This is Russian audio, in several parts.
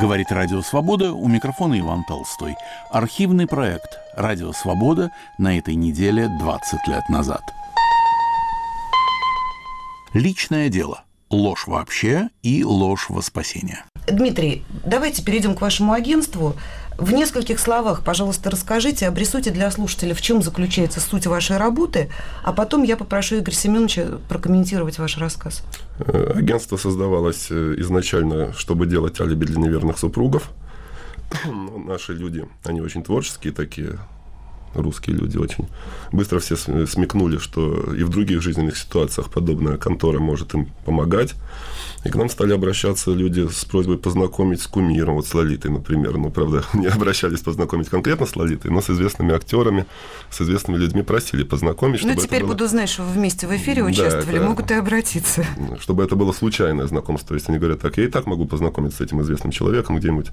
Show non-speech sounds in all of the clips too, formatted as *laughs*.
Говорит Радио Свобода, у микрофона Иван Толстой. Архивный проект «Радио Свобода» на этой неделе 20 лет назад. Личное дело. Ложь вообще и ложь во спасение. Дмитрий, давайте перейдем к вашему агентству. В нескольких словах, пожалуйста, расскажите, обрисуйте для слушателя, в чем заключается суть вашей работы, а потом я попрошу Игоря Семеновича прокомментировать ваш рассказ. Э, агентство создавалось э, изначально, чтобы делать алиби для неверных супругов. *clears throat* Но наши люди, они очень творческие такие, русские люди очень быстро все смекнули, что и в других жизненных ситуациях подобная контора может им помогать. И к нам стали обращаться люди с просьбой познакомить с кумиром, вот с Лолитой, например. Ну, правда, *laughs* не обращались познакомить конкретно с Лолитой, но с известными актерами, с известными людьми просили познакомить. Ну, теперь было... буду знать, что вы вместе в эфире участвовали, да, это... могут и обратиться. *laughs* Чтобы это было случайное знакомство. То есть они говорят, так, я и так могу познакомиться с этим известным человеком где-нибудь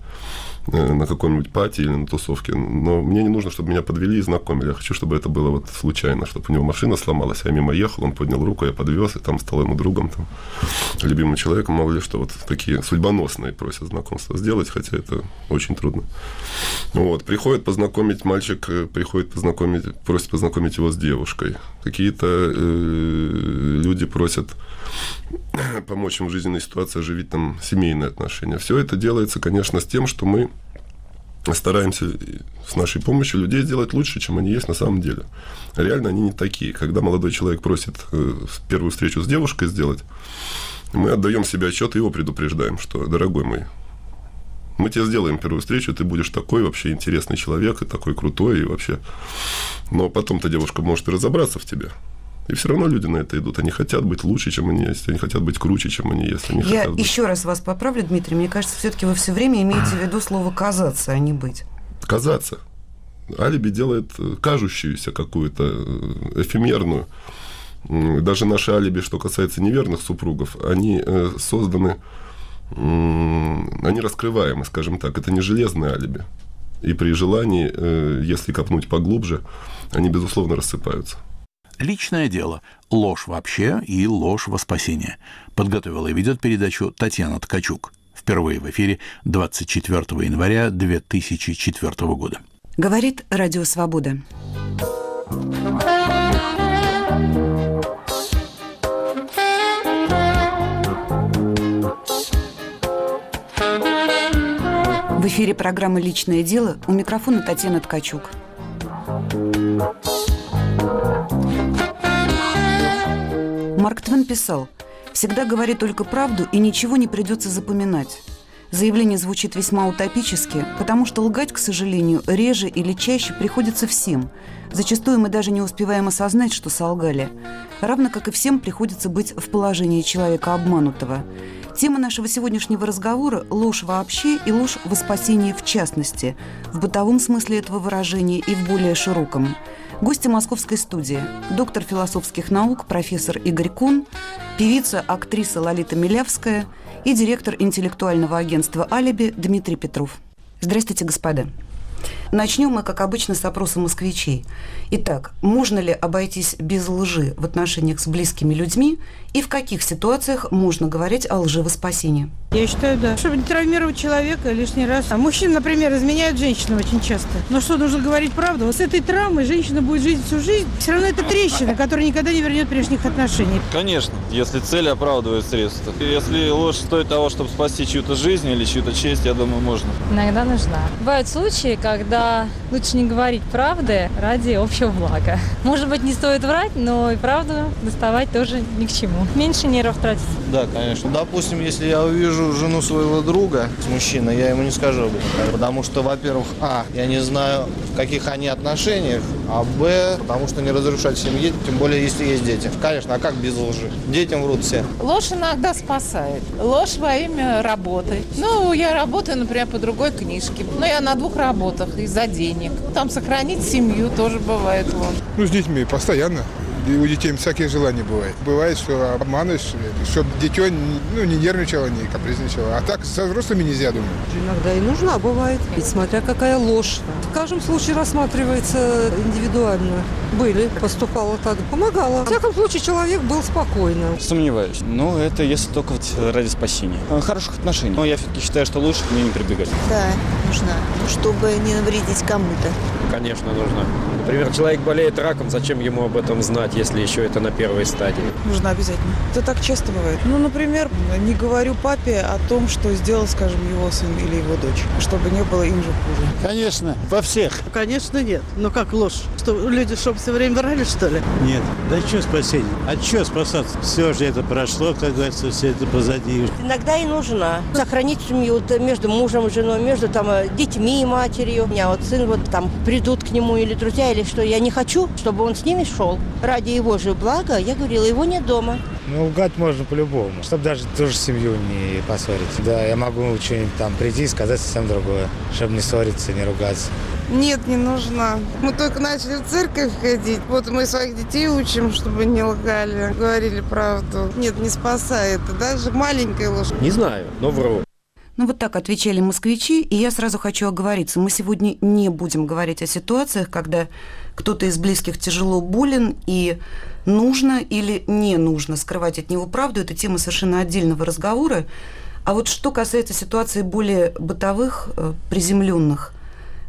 на каком-нибудь пати или на тусовке, но мне не нужно, чтобы меня подвели и знакомили. Я хочу, чтобы это было вот случайно, чтобы у него машина сломалась, а я мимо ехал, он поднял руку, я подвез, и там стал ему другом, там, любимым человеком человеком, мало ли что, вот такие судьбоносные просят знакомства сделать, хотя это очень трудно. Вот, приходит познакомить мальчик, э, приходит познакомить, просит познакомить его с девушкой. Какие-то э, люди просят *clears throat* помочь им в жизненной ситуации оживить там семейные отношения. Все это делается, конечно, с тем, что мы стараемся с нашей помощью людей сделать лучше, чем они есть на самом деле. Реально они не такие. Когда молодой человек просит э, первую встречу с девушкой сделать, мы отдаем себе отчет и его предупреждаем, что, дорогой мой, мы тебе сделаем первую встречу, ты будешь такой вообще интересный человек, и такой крутой, и вообще... Но потом-то девушка может и разобраться в тебе. И все равно люди на это идут. Они хотят быть лучше, чем они есть. Они хотят быть круче, чем они есть. Они Я быть... еще раз вас поправлю, Дмитрий. Мне кажется, все-таки вы все время имеете в виду слово казаться, а не быть. Казаться. Алиби делает э, кажущуюся какую-то э, эфемерную даже наши алиби, что касается неверных супругов, они э, созданы, они раскрываемы, скажем так. Это не железные алиби. И при желании, если копнуть поглубже, они, безусловно, рассыпаются. Личное дело. Ложь вообще и ложь во спасение. Подготовила и ведет передачу Татьяна Ткачук. Впервые в эфире 24 января 2004 года. Говорит Радио Свобода. В эфире программы «Личное дело» у микрофона Татьяна Ткачук. Марк Твен писал, «Всегда говори только правду, и ничего не придется запоминать». Заявление звучит весьма утопически, потому что лгать, к сожалению, реже или чаще приходится всем. Зачастую мы даже не успеваем осознать, что солгали. Равно как и всем приходится быть в положении человека обманутого. Тема нашего сегодняшнего разговора – ложь вообще и ложь во спасении в частности, в бытовом смысле этого выражения и в более широком. Гости московской студии – доктор философских наук, профессор Игорь Кун, певица, актриса Лолита Милявская и директор интеллектуального агентства «Алиби» Дмитрий Петров. Здравствуйте, господа. Начнем мы, как обычно, с опроса москвичей. Итак, можно ли обойтись без лжи в отношениях с близкими людьми и в каких ситуациях можно говорить о лжи во спасении? Я считаю, да. Чтобы не травмировать человека лишний раз. А мужчины, например, изменяют женщинам очень часто. Но что, нужно говорить правду? Вот с этой травмой женщина будет жить всю жизнь. Все равно это трещина, которая никогда не вернет прежних отношений. Конечно, если цель оправдывает средства. Если ложь стоит того, чтобы спасти чью-то жизнь или чью-то честь, я думаю, можно. Иногда нужна. Бывают случаи, когда лучше не говорить правды ради общего блага. Может быть, не стоит врать, но и правду доставать тоже ни к чему. Меньше нервов тратить. Да, конечно. Допустим, если я увижу жену своего друга с мужчиной, я ему не скажу об этом. Потому что, во-первых, а, я не знаю, в каких они отношениях, а б, потому что не разрушать семьи, тем более, если есть дети. Конечно, а как без лжи? Детям врут все. Ложь иногда спасает. Ложь во имя работы. Ну, я работаю, например, по другой книжке. Но я на двух работах из-за денег. Там сохранить семью тоже бывает ложь. Ну, с детьми постоянно И у детей всякие желания бывают. Бывает, что обманываешь, чтобы дитё ну, не нервничало, не капризничало. А так со взрослыми нельзя, думаю. Иногда и нужна бывает, ведь смотря какая ложь. В каждом случае рассматривается индивидуально. Были, поступала так, помогала. В всяком случае, человек был спокойным. Сомневаюсь. Но это если только вот ради спасения. Хороших отношений. Но я все-таки считаю, что лучше к ней не прибегать. Да, нужна, чтобы не навредить кому-то. Конечно, нужна. Например, человек болеет раком, зачем ему об этом знать, если еще это на первой стадии? Нужно обязательно. Это так часто бывает. Ну, например, не говорю папе о том, что сделал, скажем, его сын или его дочь, чтобы не было им же хуже. Конечно, во всех. Конечно, нет. Но как ложь? Что, люди чтобы все время врали, что ли? Нет. Да что спасение? От чего спасаться? Все же это прошло, как говорится, все это позади. Иногда и нужна. Сохранить семью между мужем и женой, между там детьми и матерью. У меня вот сын вот там придут к нему или друзья, или что. Я не хочу, чтобы он с ними шел. Ради его же блага, я говорила, его нет дома. Ну, лгать можно по-любому, чтобы даже тоже семью не поссорить. Да, я могу что-нибудь там прийти и сказать совсем другое, чтобы не ссориться, не ругаться. Нет, не нужна. Мы только начали в церковь ходить. Вот мы своих детей учим, чтобы не лгали, говорили правду. Нет, не спасает. Даже маленькая ложь. Не знаю, но вру. Ну вот так отвечали москвичи, и я сразу хочу оговориться. Мы сегодня не будем говорить о ситуациях, когда кто-то из близких тяжело болен, и нужно или не нужно скрывать от него правду. Это тема совершенно отдельного разговора. А вот что касается ситуации более бытовых, приземленных,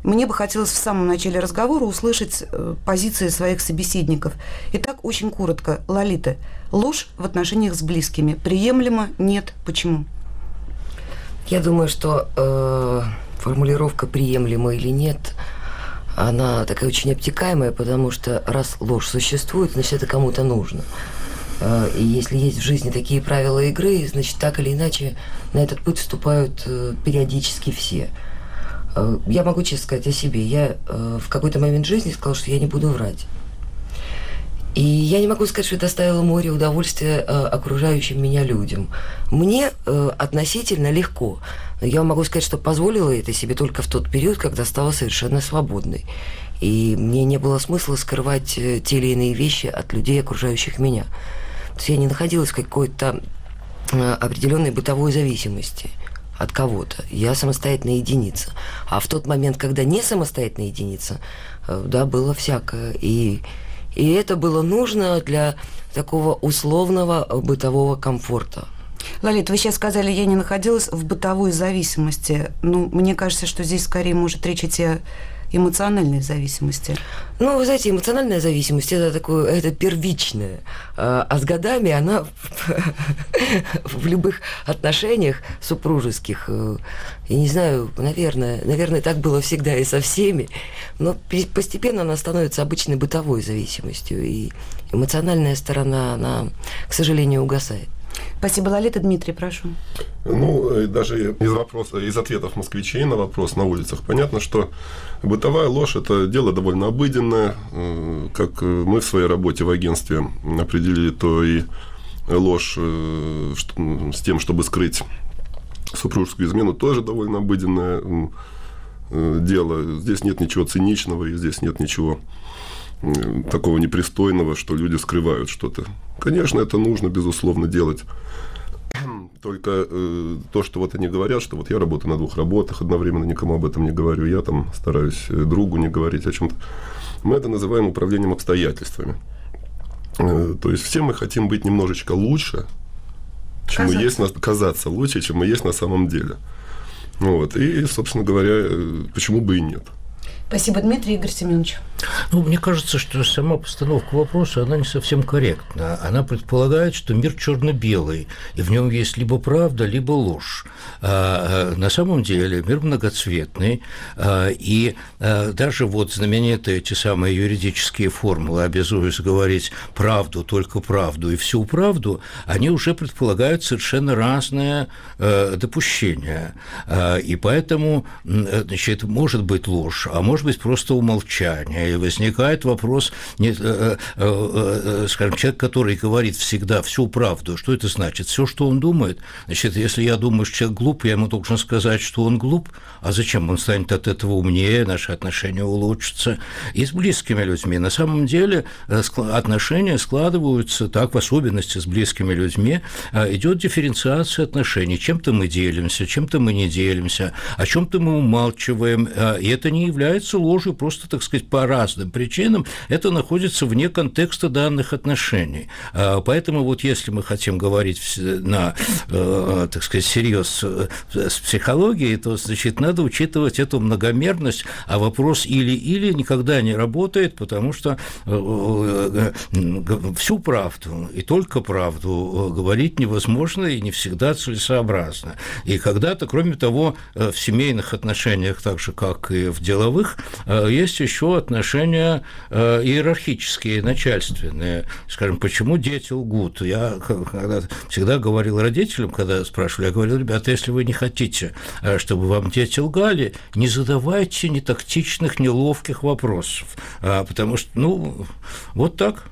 мне бы хотелось в самом начале разговора услышать позиции своих собеседников. Итак, очень коротко. Лолита, ложь в отношениях с близкими приемлема? Нет. Почему? Я думаю, что э, формулировка приемлема или нет, она такая очень обтекаемая, потому что раз ложь существует, значит, это кому-то нужно. Э, и если есть в жизни такие правила игры, значит, так или иначе на этот путь вступают э, периодически все. Э, я могу честно сказать о себе. Я э, в какой-то момент жизни сказала, что я не буду врать. И я не могу сказать, что это доставило море удовольствия э, окружающим меня людям. Мне э, относительно легко. Я могу сказать, что позволила это себе только в тот период, когда стала совершенно свободной. И мне не было смысла скрывать э, те или иные вещи от людей, окружающих меня. То есть я не находилась в какой-то э, определенной бытовой зависимости от кого-то. Я самостоятельная единица. А в тот момент, когда не самостоятельная единица, э, да, было всякое. И и это было нужно для такого условного бытового комфорта. Лолит, вы сейчас сказали, я не находилась в бытовой зависимости. Ну, мне кажется, что здесь скорее может речь идти о эмоциональной зависимости? Ну, вы знаете, эмоциональная зависимость это такое, это первичное. А с годами она в любых отношениях супружеских, я не знаю, наверное, наверное, так было всегда и со всеми, но постепенно она становится обычной бытовой зависимостью, и эмоциональная сторона, она, к сожалению, угасает. Спасибо, Лолита. Дмитрий, прошу. Ну, даже из вопроса, из ответов москвичей на вопрос на улицах понятно, что бытовая ложь – это дело довольно обыденное. Как мы в своей работе в агентстве определили, то и ложь с тем, чтобы скрыть супружескую измену, тоже довольно обыденное дело. Здесь нет ничего циничного, и здесь нет ничего такого непристойного, что люди скрывают что-то. Конечно, это нужно, безусловно, делать. Только э, то, что вот они говорят, что вот я работаю на двух работах одновременно, никому об этом не говорю, я там стараюсь другу не говорить о чем-то. Мы это называем управлением обстоятельствами. Э, то есть все мы хотим быть немножечко лучше, чем казаться. мы есть, на, казаться лучше, чем мы есть на самом деле. Вот. И, собственно говоря, почему бы и нет. Спасибо, Дмитрий Игорь Семенович. Ну, мне кажется, что сама постановка вопроса, она не совсем корректна. Она предполагает, что мир черно-белый, и в нем есть либо правда, либо ложь. А, на самом деле мир многоцветный, а, и а, даже вот знаменитые эти самые юридические формулы, обязуясь говорить правду, только правду и всю правду, они уже предполагают совершенно разные допущения. И поэтому, значит, может быть ложь, а может может быть просто умолчание. И возникает вопрос, не, э, э, скажем, человек, который говорит всегда всю правду, что это значит? Все, что он думает? Значит, если я думаю, что человек глуп, я ему должен сказать, что он глуп, а зачем? Он станет от этого умнее, наши отношения улучшатся. И с близкими людьми. На самом деле отношения складываются так, в особенности с близкими людьми, идет дифференциация отношений. Чем-то мы делимся, чем-то мы не делимся, о чем-то мы умалчиваем, и это не является ложью просто, так сказать, по разным причинам, это находится вне контекста данных отношений. А, поэтому вот если мы хотим говорить на, э, так сказать, серьез с психологией, то, значит, надо учитывать эту многомерность, а вопрос или-или никогда не работает, потому что э, э, всю правду и только правду говорить невозможно и не всегда целесообразно. И когда-то, кроме того, в семейных отношениях, так же, как и в деловых, э, есть еще отношения э, иерархические, начальственные. Скажем, почему дети лгут? Я когда всегда говорил родителям, когда спрашивали, я говорил, ребята, если вы не хотите, э, чтобы вам дети лгали, не задавайте нетактичных, неловких вопросов, потому что, ну, вот так.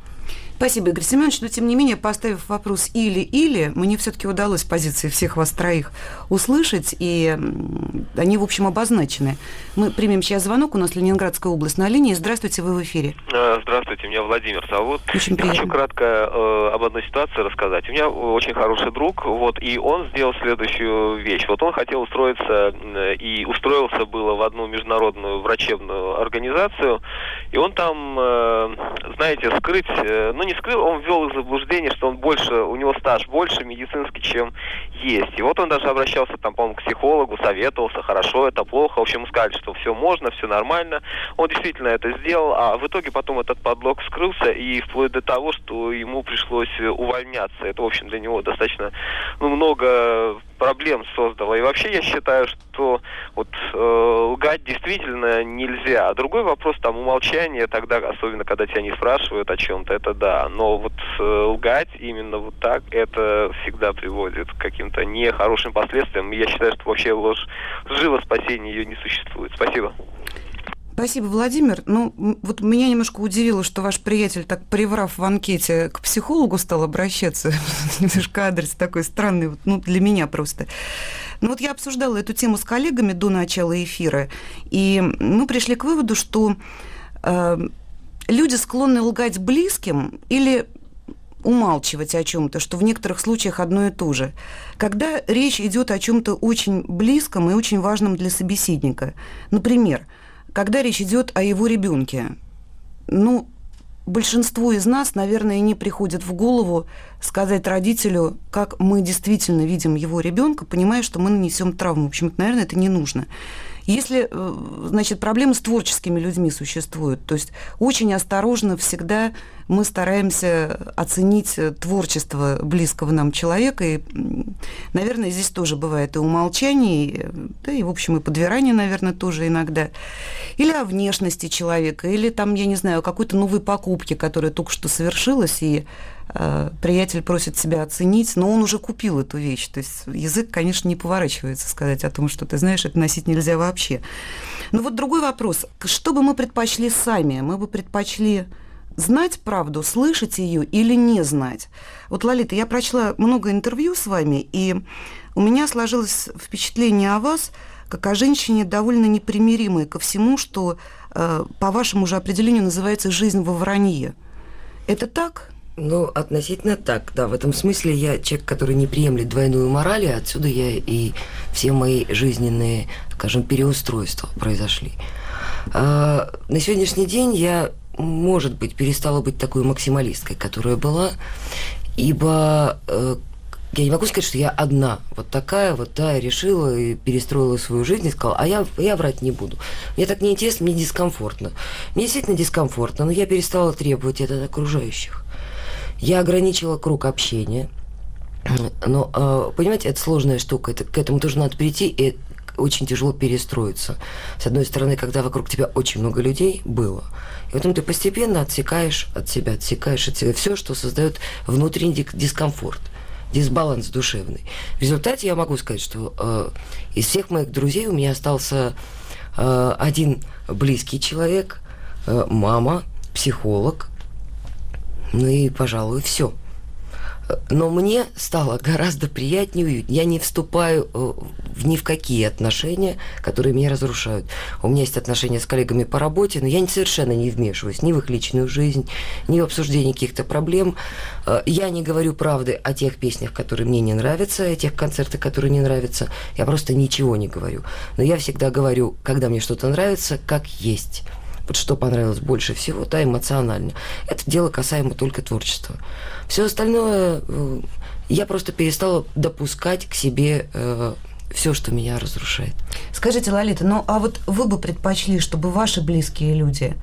Спасибо, Игорь Семенович. Но, тем не менее, поставив вопрос «или-или», мне все-таки удалось позиции всех вас троих услышать, и они, в общем, обозначены. Мы примем сейчас звонок. У нас Ленинградская область на линии. Здравствуйте, вы в эфире. Э, здравствуйте, меня Владимир зовут. Очень приятно. Хочу кратко э, об одной ситуации рассказать. У меня очень хороший друг, вот, и он сделал следующую вещь. Вот он хотел устроиться, э, и устроился было в одну международную врачебную организацию, и он там, э, знаете, скрыть, э, ну, не скрыл, он ввел их в заблуждение, что он больше, у него стаж больше медицинский, чем есть. И вот он даже обращался там, по-моему, к психологу, советовался, хорошо, это плохо. В общем, сказали, что все можно, все нормально. Он действительно это сделал, а в итоге потом этот подлог скрылся, и вплоть до того, что ему пришлось увольняться. Это, в общем, для него достаточно ну, много проблем создало. И вообще я считаю, что вот э, лгать действительно нельзя. А другой вопрос там умолчание тогда, особенно когда тебя не спрашивают о чем-то, это да. Но вот э, лгать именно вот так, это всегда приводит к каким-то нехорошим последствиям. И я считаю, что вообще ложь живо спасения ее не существует. Спасибо. Спасибо, Владимир. Ну, вот меня немножко удивило, что ваш приятель, так приврав в анкете, к психологу стал обращаться. *laughs* немножко адрес такой странный, ну, для меня просто. Ну, вот я обсуждала эту тему с коллегами до начала эфира, и мы пришли к выводу, что э, люди склонны лгать близким или умалчивать о чем-то, что в некоторых случаях одно и то же. Когда речь идет о чем-то очень близком и очень важном для собеседника. Например, когда речь идет о его ребенке, ну, большинству из нас, наверное, не приходит в голову сказать родителю, как мы действительно видим его ребенка, понимая, что мы нанесем травму. В общем, наверное, это не нужно. Если, э, значит, проблемы с творческими людьми существуют, то есть очень осторожно всегда мы стараемся оценить творчество близкого нам человека, и, наверное, здесь тоже бывает и умолчание, да, и, в общем, и подвирание, наверное, тоже иногда. Или о внешности человека, или там, я не знаю, о какой-то новой покупке, которая только что совершилась, и Э, приятель просит себя оценить, но он уже купил эту вещь. То есть язык, конечно, не поворачивается сказать о том, что ты знаешь, это носить нельзя вообще. Но вот другой вопрос. Что бы мы предпочли сами? Мы бы предпочли знать правду, слышать ее или не знать. Вот, Лолита, я прочла много интервью с вами, и у меня сложилось впечатление о вас как о женщине довольно непримиримой ко всему, что э, по вашему же определению называется «жизнь во вранье». Это так? Ну, относительно так, да. В этом смысле я человек, который не приемлет двойную мораль, и отсюда я и все мои жизненные, скажем, переустройства произошли. А, на сегодняшний день я, может быть, перестала быть такой максималисткой, которая была, ибо э, я не могу сказать, что я одна, вот такая, вот да, решила и перестроила свою жизнь и сказала, а я, я врать не буду. Мне так неинтересно, мне дискомфортно. Мне действительно дискомфортно, но я перестала требовать это от окружающих. Я ограничила круг общения. Но, а, понимаете, это сложная штука. Это, к этому тоже надо прийти, и очень тяжело перестроиться. С одной стороны, когда вокруг тебя очень много людей было, и потом ты постепенно отсекаешь от себя, отсекаешь от себя все, что создает внутренний дискомфорт дисбаланс душевный. В результате я могу сказать, что э, из всех моих друзей у меня остался э, один близкий человек, э, мама, психолог, ну и, пожалуй, все. Но мне стало гораздо приятнее. Я не вступаю э, в ни в какие отношения, которые меня разрушают. У меня есть отношения с коллегами по работе, но я совершенно не вмешиваюсь ни в их личную жизнь, ни в обсуждение каких-то проблем. Э, я не говорю правды о тех песнях, которые мне не нравятся, о тех концертах, которые не нравятся. Я просто ничего не говорю. Но я всегда говорю, когда мне что-то нравится, как есть вот что понравилось больше всего, да, эмоционально. Это дело касаемо только творчества. Все остальное э, я просто перестала допускать к себе э, все, что меня разрушает. Скажите, Лолита, ну а вот вы бы предпочли, чтобы ваши близкие люди,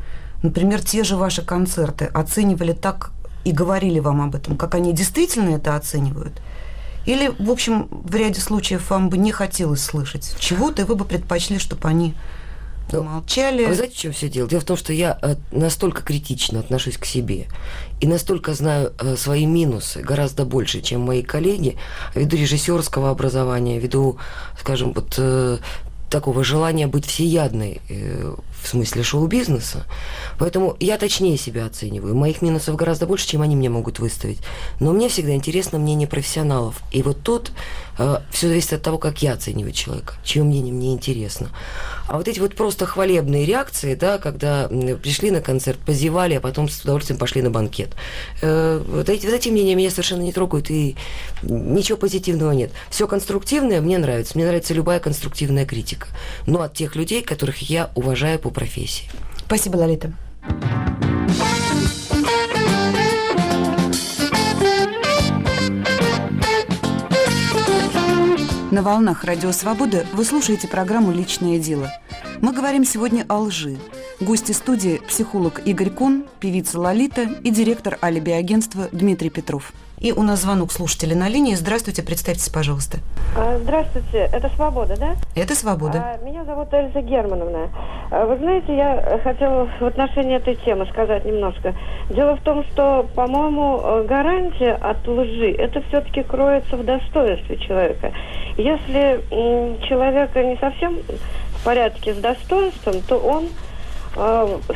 например, те же ваши концерты оценивали так и говорили вам об этом, как они действительно это оценивают? Или, в общем, в ряде случаев вам бы не хотелось слышать чего-то, и вы бы предпочли, чтобы они молчали. А вы знаете, в чем все дело? Дело в том, что я э, настолько критично отношусь к себе и настолько знаю э, свои минусы гораздо больше, чем мои коллеги, ввиду режиссерского образования, ввиду, скажем, вот э, такого желания быть всеядной в смысле шоу-бизнеса. Поэтому я точнее себя оцениваю. Моих минусов гораздо больше, чем они мне могут выставить. Но мне всегда интересно мнение профессионалов. И вот тут э, все зависит от того, как я оцениваю человека, чье мнение мне интересно. А вот эти вот просто хвалебные реакции, да, когда пришли на концерт, позевали, а потом с удовольствием пошли на банкет. Э, вот, эти, вот эти мнения меня совершенно не трогают, и ничего позитивного нет. Все конструктивное мне нравится. Мне нравится любая конструктивная критика. Но от тех людей, которых я уважаю по профессии. Спасибо, Лолита. На волнах Радио Свобода вы слушаете программу «Личное дело». Мы говорим сегодня о лжи. Гости студии – психолог Игорь Кун, певица Лолита и директор алиби-агентства Дмитрий Петров. И у нас звонок слушателя на линии. Здравствуйте, представьтесь, пожалуйста. А, здравствуйте, это «Свобода», да? Это «Свобода». А, меня зовут Эльза Германовна. А, вы знаете, я хотела в отношении этой темы сказать немножко. Дело в том, что, по-моему, гарантия от лжи, это все-таки кроется в достоинстве человека. Если человека не совсем в порядке с достоинством, то он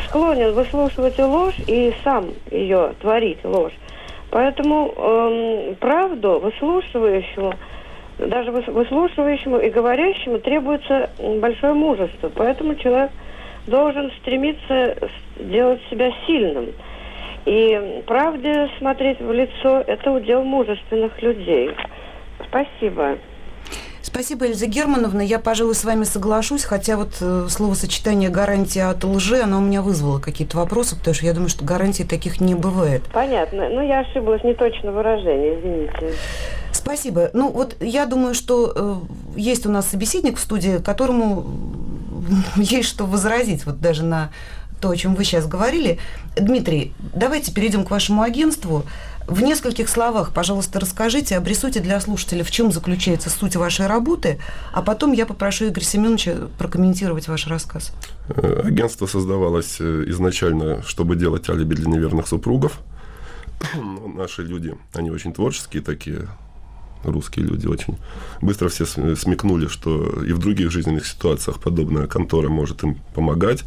склонен выслушивать ложь и сам ее творить ложь. Поэтому эм, правду выслушивающему, даже выслушивающему и говорящему требуется большое мужество. Поэтому человек должен стремиться делать себя сильным. И правде смотреть в лицо – это удел мужественных людей. Спасибо. Спасибо, Эльза Германовна. Я, пожалуй, с вами соглашусь, хотя вот э, словосочетание «гарантия от лжи», оно у меня вызвало какие-то вопросы, потому что я думаю, что гарантий таких не бывает. Понятно. Ну, я ошиблась, не точно выражение, извините. Спасибо. Ну, вот я думаю, что э, есть у нас собеседник в студии, которому *laughs* есть что возразить, вот даже на то, о чем вы сейчас говорили. Дмитрий, давайте перейдем к вашему агентству. В нескольких словах, пожалуйста, расскажите, обрисуйте для слушателя, в чем заключается суть вашей работы, а потом я попрошу Игоря Семеновича прокомментировать ваш рассказ. Э, агентство создавалось э, изначально, чтобы делать алиби для неверных супругов. *clears throat* Наши люди, они очень творческие такие, русские люди очень быстро все смекнули, что и в других жизненных ситуациях подобная контора может им помогать.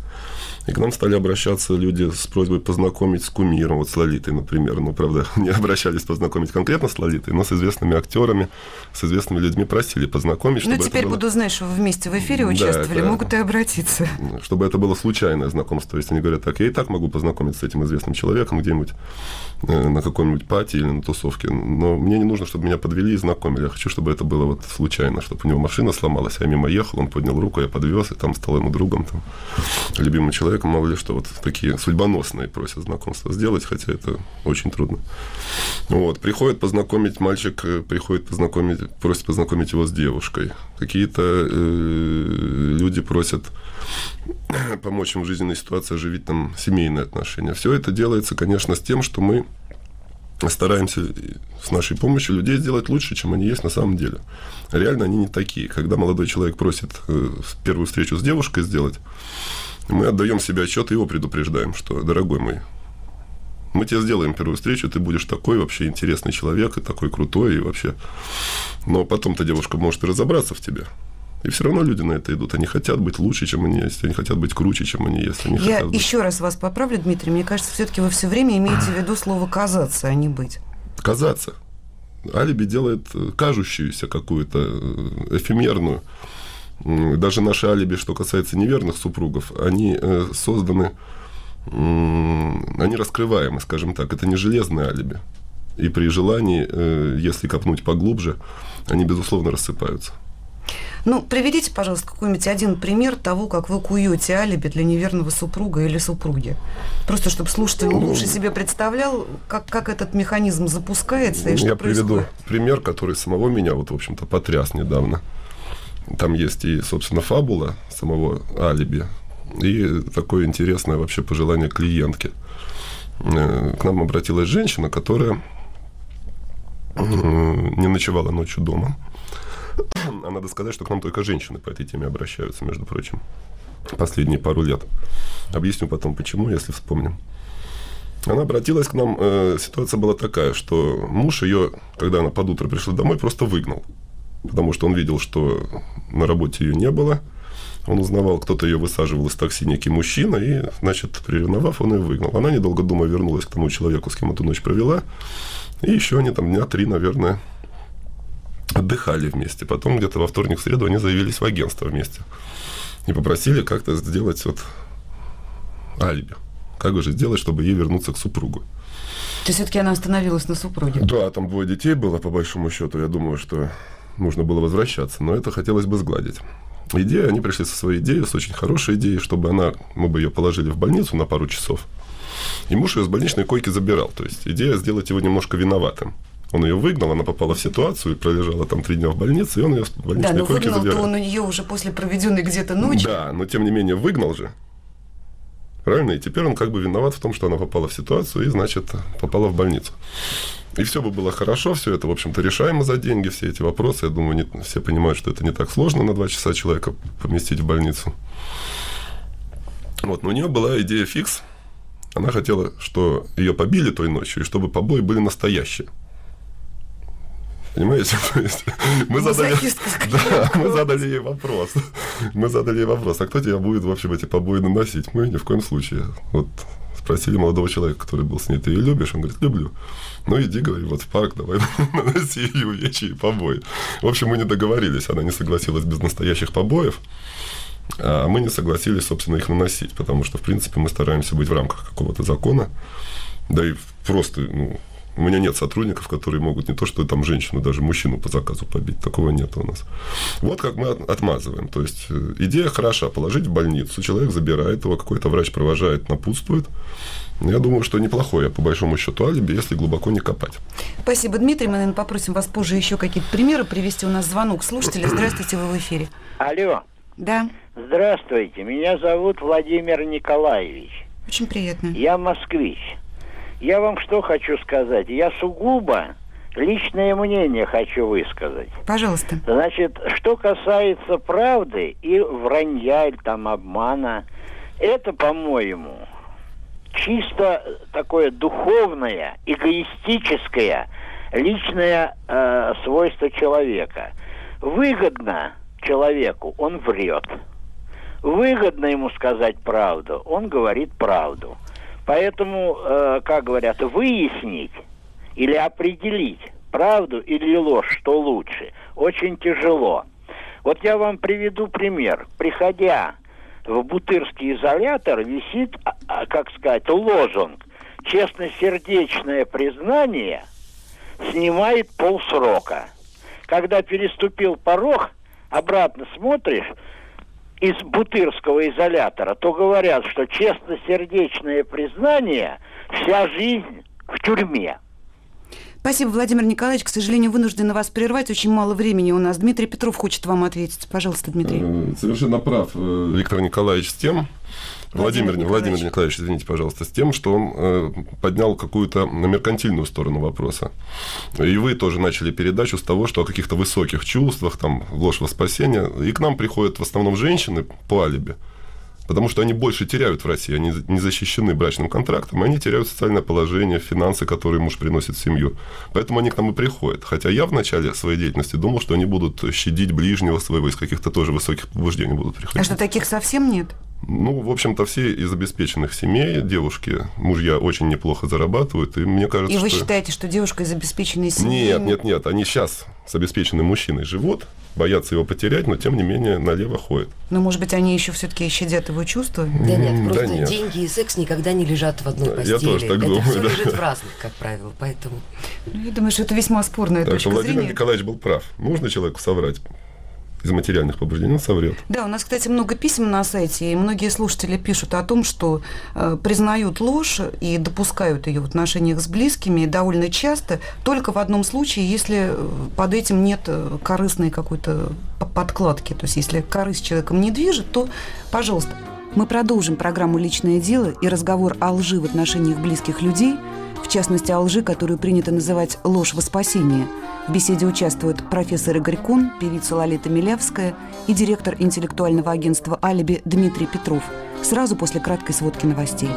И к нам стали обращаться люди с просьбой познакомить с кумиром, вот с Лолитой, например. Ну, правда, *laughs* не обращались познакомить конкретно с Лолитой, но с известными актерами, с известными людьми просили познакомить. Ну, теперь было... буду знать, что вы вместе в эфире участвовали, да, это... могут и обратиться. *laughs* Чтобы это было случайное знакомство. То есть они говорят, так, я и так могу познакомиться с этим известным человеком где-нибудь на каком-нибудь пати или на тусовке, но мне не нужно, чтобы меня подвели и знакомили. Я хочу, чтобы это было вот случайно, чтобы у него машина сломалась, а я мимо ехал, он поднял руку, я подвез, и там стал ему другом, там, любимым человеком человеком, мало ли что, вот такие судьбоносные просят знакомства сделать, хотя это очень трудно. Вот, приходит познакомить, мальчик э, приходит познакомить, просит познакомить его с девушкой. Какие-то э, люди просят *clears throat* помочь им в жизненной ситуации оживить там семейные отношения. Все это делается, конечно, с тем, что мы стараемся с нашей помощью людей сделать лучше, чем они есть на самом деле. Реально они не такие. Когда молодой человек просит э, первую встречу с девушкой сделать, мы отдаем себе отчет и его предупреждаем, что, дорогой мой, мы тебе сделаем первую встречу, ты будешь такой вообще интересный человек, и такой крутой, и вообще... Но потом-то девушка может разобраться в тебе. И все равно люди на это идут. Они хотят быть лучше, чем они есть. Они хотят быть круче, чем они есть. Они Я хотят еще раз вас поправлю, Дмитрий. Мне кажется, все-таки вы все время имеете в виду слово казаться, а не быть. Казаться. Алиби делает э, кажущуюся какую-то э, эфемерную. Даже наши алиби, что касается неверных супругов, они э, созданы, они раскрываемы, скажем так. Это не железные алиби. И при желании, если копнуть поглубже, они, безусловно, рассыпаются. Ну, приведите, пожалуйста, какой-нибудь один пример того, как вы куете алиби для неверного супруга или супруги. Просто чтобы слушатель ну, лучше себе представлял, как, как этот механизм запускается и что Я происходит. приведу пример, который самого меня, вот, в общем-то, потряс недавно. Там есть и, собственно, фабула самого алиби, и такое интересное вообще пожелание клиентки. Э, к нам обратилась женщина, которая э, не ночевала ночью дома а надо сказать, что к нам только женщины по этой теме обращаются, между прочим, последние пару лет. Объясню потом, почему, если вспомним. Она обратилась к нам, э, ситуация была такая, что муж ее, когда она под утро пришла домой, просто выгнал. Потому что он видел, что на работе ее не было. Он узнавал, кто-то ее высаживал из такси, некий мужчина, и, значит, приревновав, он ее выгнал. Она, недолго думая, вернулась к тому человеку, с кем эту ночь провела. И еще они там дня три, наверное, отдыхали вместе. Потом где-то во вторник, в среду они заявились в агентство вместе. И попросили как-то сделать вот алиби. Как же сделать, чтобы ей вернуться к супругу. То есть все-таки она остановилась на супруге? Да, там двое детей было, по большому счету. Я думаю, что нужно было возвращаться. Но это хотелось бы сгладить. Идея, они пришли со своей идеей, с очень хорошей идеей, чтобы она, мы бы ее положили в больницу на пару часов. И муж ее с больничной койки забирал. То есть идея сделать его немножко виноватым. Он ее выгнал, она попала в ситуацию, пролежала там три дня в больнице, и он ее в больничной да, но койке выгнал, забирает. то он у нее уже после проведенной где-то ночи. Да, но тем не менее выгнал же. Правильно? И теперь он как бы виноват в том, что она попала в ситуацию и, значит, попала в больницу. И все бы было хорошо, все это, в общем-то, решаемо за деньги, все эти вопросы. Я думаю, не, все понимают, что это не так сложно на два часа человека поместить в больницу. Вот, но у нее была идея фикс. Она хотела, что ее побили той ночью, и чтобы побои были настоящие. Понимаете? *laughs* То есть мы задали, *laughs* да, мы задали ей вопрос. Мы задали ей вопрос, а кто тебя будет, в общем, эти побои наносить? Мы ни в коем случае. Вот спросили молодого человека, который был с ней, ты ее любишь? Он говорит, люблю. Ну, иди, говори, вот в парк, давай *laughs* наноси ей увечья и побои. В общем, мы не договорились, она не согласилась без настоящих побоев. А мы не согласились, собственно, их наносить, потому что, в принципе, мы стараемся быть в рамках какого-то закона. Да и просто, ну, у меня нет сотрудников, которые могут не то, что там женщину, даже мужчину по заказу побить. Такого нет у нас. Вот как мы отмазываем. То есть э, идея хороша. Положить в больницу. Человек забирает его, какой-то врач провожает, напутствует. Я думаю, что неплохое, по большому счету, алиби, если глубоко не копать. Спасибо, Дмитрий. Мы, наверное, попросим вас позже еще какие-то примеры привести. У нас звонок слушателя. *clears throat* Здравствуйте, вы в эфире. Алло. Да. Здравствуйте. Меня зовут Владимир Николаевич. Очень приятно. Я москвич. Я вам что хочу сказать? Я сугубо личное мнение хочу высказать. Пожалуйста. Значит, что касается правды и вранья, или там обмана, это, по-моему, чисто такое духовное, эгоистическое, личное э, свойство человека. Выгодно человеку, он врет. Выгодно ему сказать правду, он говорит правду. Поэтому, э, как говорят, выяснить или определить правду или ложь, что лучше, очень тяжело. Вот я вам приведу пример. Приходя в Бутырский изолятор, висит, а, а, как сказать, лозунг «Честносердечное признание снимает полсрока». Когда переступил порог, обратно смотришь – из бутырского изолятора, то говорят, что честно-сердечное признание вся жизнь в тюрьме. Спасибо, Владимир Николаевич. К сожалению, вынуждены вас прервать. Очень мало времени у нас. Дмитрий Петров хочет вам ответить. Пожалуйста, Дмитрий. Э, совершенно прав э, Виктор Николаевич с тем, Владимир, Владимир, Николаевич. Владимир Николаевич, извините, пожалуйста, с тем, что он э, поднял какую-то меркантильную сторону вопроса. И вы тоже начали передачу с того, что о каких-то высоких чувствах, там, ложь во спасение. И к нам приходят в основном женщины по алиби. Потому что они больше теряют в России, они не защищены брачным контрактом, они теряют социальное положение, финансы, которые муж приносит в семью. Поэтому они к нам и приходят. Хотя я в начале своей деятельности думал, что они будут щадить ближнего своего, из каких-то тоже высоких побуждений будут приходить. А что таких совсем нет? Ну, в общем-то, все из обеспеченных семей девушки, мужья очень неплохо зарабатывают, и мне кажется, И вы что... считаете, что девушка из обеспеченной семьи... Нет, нет, нет, они сейчас с обеспеченным мужчиной живут, боятся его потерять, но тем не менее налево ходят. Ну, может быть, они еще все-таки щадят его чувства? Да нет, просто Да нет. деньги и секс никогда не лежат в одной Я постели. тоже так это думаю, все да. лежит в разных, как правило, поэтому... Ну, я думаю, что это весьма спорная Так что точка Владимир зрения. Николаевич был прав. Нужно человеку соврать из материальных побуждений, он соврет. Да, у нас, кстати, много писем на сайте, и многие слушатели пишут о том, что э, признают ложь и допускают ее в отношениях с близкими довольно часто, только в одном случае, если э, под этим нет э, корыстной какой-то подкладки. То есть, если корысть человеком не движет, то, пожалуйста. Мы продолжим программу «Личное дело» и разговор о лжи в отношениях близких людей, в частности, о лжи, которую принято называть «ложь во спасение». В беседе участвуют профессор Игорь Кун, певица Лолита Милявская и директор интеллектуального агентства «Алиби» Дмитрий Петров. Сразу после краткой сводки новостей.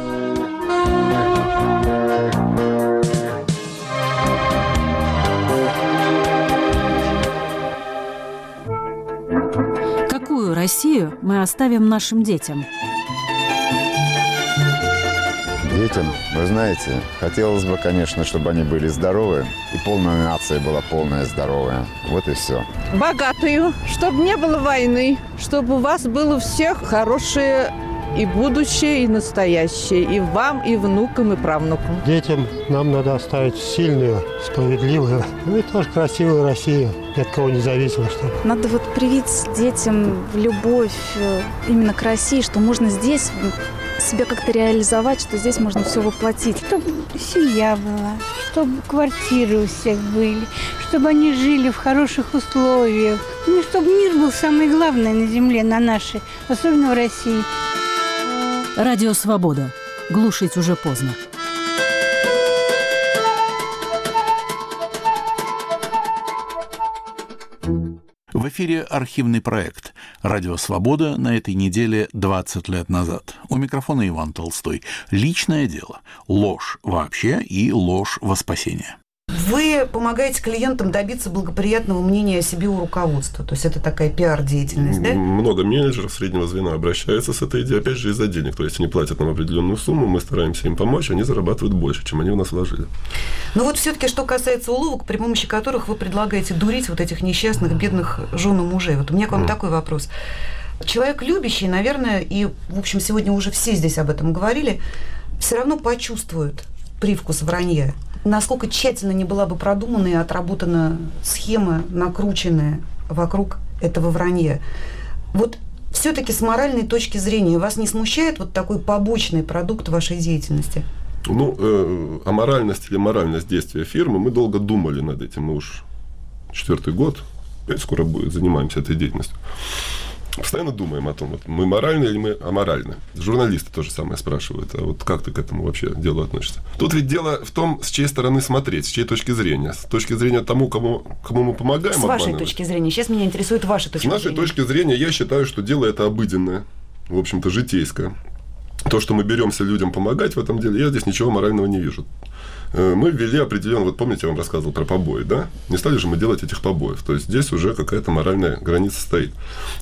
Какую Россию мы оставим нашим детям? Детям, вы знаете, хотелось бы, конечно, чтобы они были здоровы, и полная нация была полная здоровая. Вот и все. богатую, чтобы не было войны, чтобы у вас было у всех хорошее и будущее, и настоящее, и вам, и внукам, и правнукам. Детям нам надо оставить сильную, справедливую, ну и тоже красивую Россию, ни от кого не зависимо, чтобы Надо вот привить детям любовь э, именно к России, что можно здесь себя как-то реализовать, что здесь можно все воплотить. Чтобы семья была, чтобы квартиры у всех были, чтобы они жили в хороших условиях. Ну, чтобы мир был самый главный на земле, на нашей, особенно в России. Радио «Свобода». Глушить уже поздно. В эфире архивный проект «Радио Свобода» на этой неделе 20 лет назад. У микрофона Иван Толстой. Личное дело. Ложь вообще и ложь во спасение. Вы помогаете клиентам добиться благоприятного мнения о себе у руководства. То есть это такая пиар-деятельность, да? Много менеджеров среднего звена обращаются с этой идеей, опять же, из-за денег. То есть они платят нам определенную сумму, мы стараемся им помочь, они зарабатывают больше, чем они в нас вложили. Но вот все-таки, что касается уловок, при помощи которых вы предлагаете дурить вот этих несчастных, бедных жен и мужей. Вот у меня к вам такой вопрос. Человек любящий, наверное, и, в общем, сегодня уже все здесь об этом говорили, все равно почувствует привкус вранья. Насколько тщательно не была бы продумана и отработана схема, накрученная вокруг этого вранья. Вот все-таки с моральной точки зрения вас не смущает вот такой побочный продукт вашей деятельности? Ну, э, аморальность или моральность действия фирмы, мы долго думали над этим. Мы уж четвертый год, скоро будет, занимаемся этой деятельностью. Постоянно думаем о том, вот мы моральны или мы аморальны. Журналисты то же самое спрашивают, а вот как ты к этому вообще делу относишься? Тут ведь дело в том, с чьей стороны смотреть, с чьей точки зрения. С точки зрения тому, кому, кому мы помогаем С вашей точки зрения. Сейчас меня интересует ваша С точка нашей зрения. точки зрения, я считаю, что дело это обыденное, в общем-то, житейское. То, что мы беремся людям помогать в этом деле, я здесь ничего морального не вижу. Э, Мы ввели определенно, вот помните, я вам рассказывал про побои, да? Не стали же мы делать этих побоев. То есть здесь уже какая-то моральная граница стоит.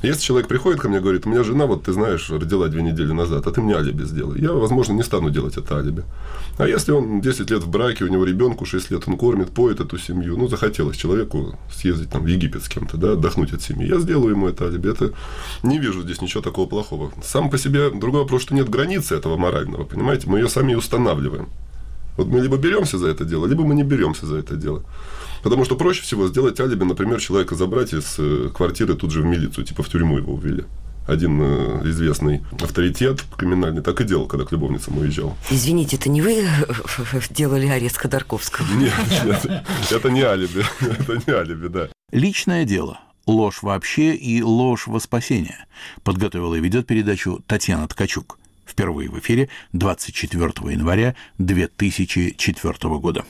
Если человек приходит ко мне и говорит, у меня жена, вот ты знаешь, родила две недели назад, а ты мне алиби сделай. Я, возможно, не стану делать это алиби. А если он 10 лет в браке, у него ребенку 6 лет, он кормит, поет эту семью, ну, захотелось человеку съездить там в Египет с кем-то, да, отдохнуть от семьи, я сделаю ему это алиби. Это не вижу здесь ничего такого плохого. Сам по себе другой вопрос, что нет границы этого морального, понимаете, мы ее сами устанавливаем. Вот мы либо беремся за это дело, либо мы не беремся за это дело. Потому что проще всего сделать алиби, например, человека забрать из э, квартиры тут же в милицию, типа в тюрьму его увели. Один э, известный авторитет криминальный так и делал, когда к любовницам уезжал. Извините, это не вы *laughs* делали арест Ходорковского? Нет, нет, это не алиби. *laughs* Это не алиби, да. Личное дело. Ложь вообще и ложь во спасение. Подготовила и ведет передачу Татьяна Ткачук. Впервые в эфире 24 января 2004 года.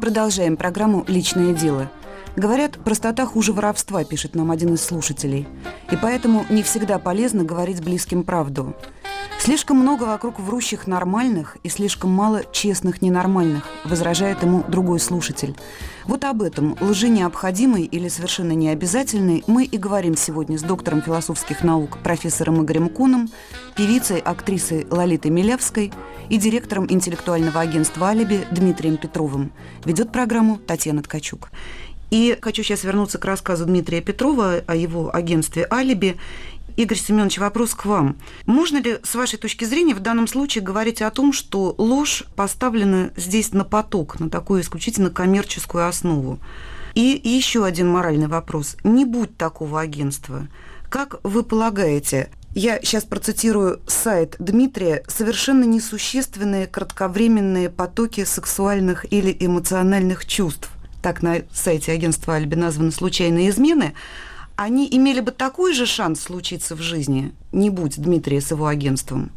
продолжаем программу «Личное дело». Говорят, простота хуже воровства, пишет нам один из слушателей. И поэтому не всегда полезно говорить близким правду. Слишком много вокруг врущих нормальных и слишком мало честных ненормальных, возражает ему другой слушатель. Вот об этом, лжи необходимой или совершенно необязательной, мы и говорим сегодня с доктором философских наук профессором Игорем Куном, певицей, актрисой Лолитой Милявской и директором интеллектуального агентства «Алиби» Дмитрием Петровым. Ведет программу Татьяна Ткачук. И хочу сейчас вернуться к рассказу Дмитрия Петрова о его агентстве «Алиби» Игорь Семенович, вопрос к вам. Можно ли, с вашей точки зрения, в данном случае говорить о том, что ложь поставлена здесь на поток, на такую исключительно коммерческую основу? И еще один моральный вопрос. Не будь такого агентства, как вы полагаете, я сейчас процитирую сайт Дмитрия, совершенно несущественные кратковременные потоки сексуальных или эмоциональных чувств. Так на сайте агентства Альби названы случайные измены они имели бы такой же шанс случиться в жизни, не будь Дмитрия с его агентством?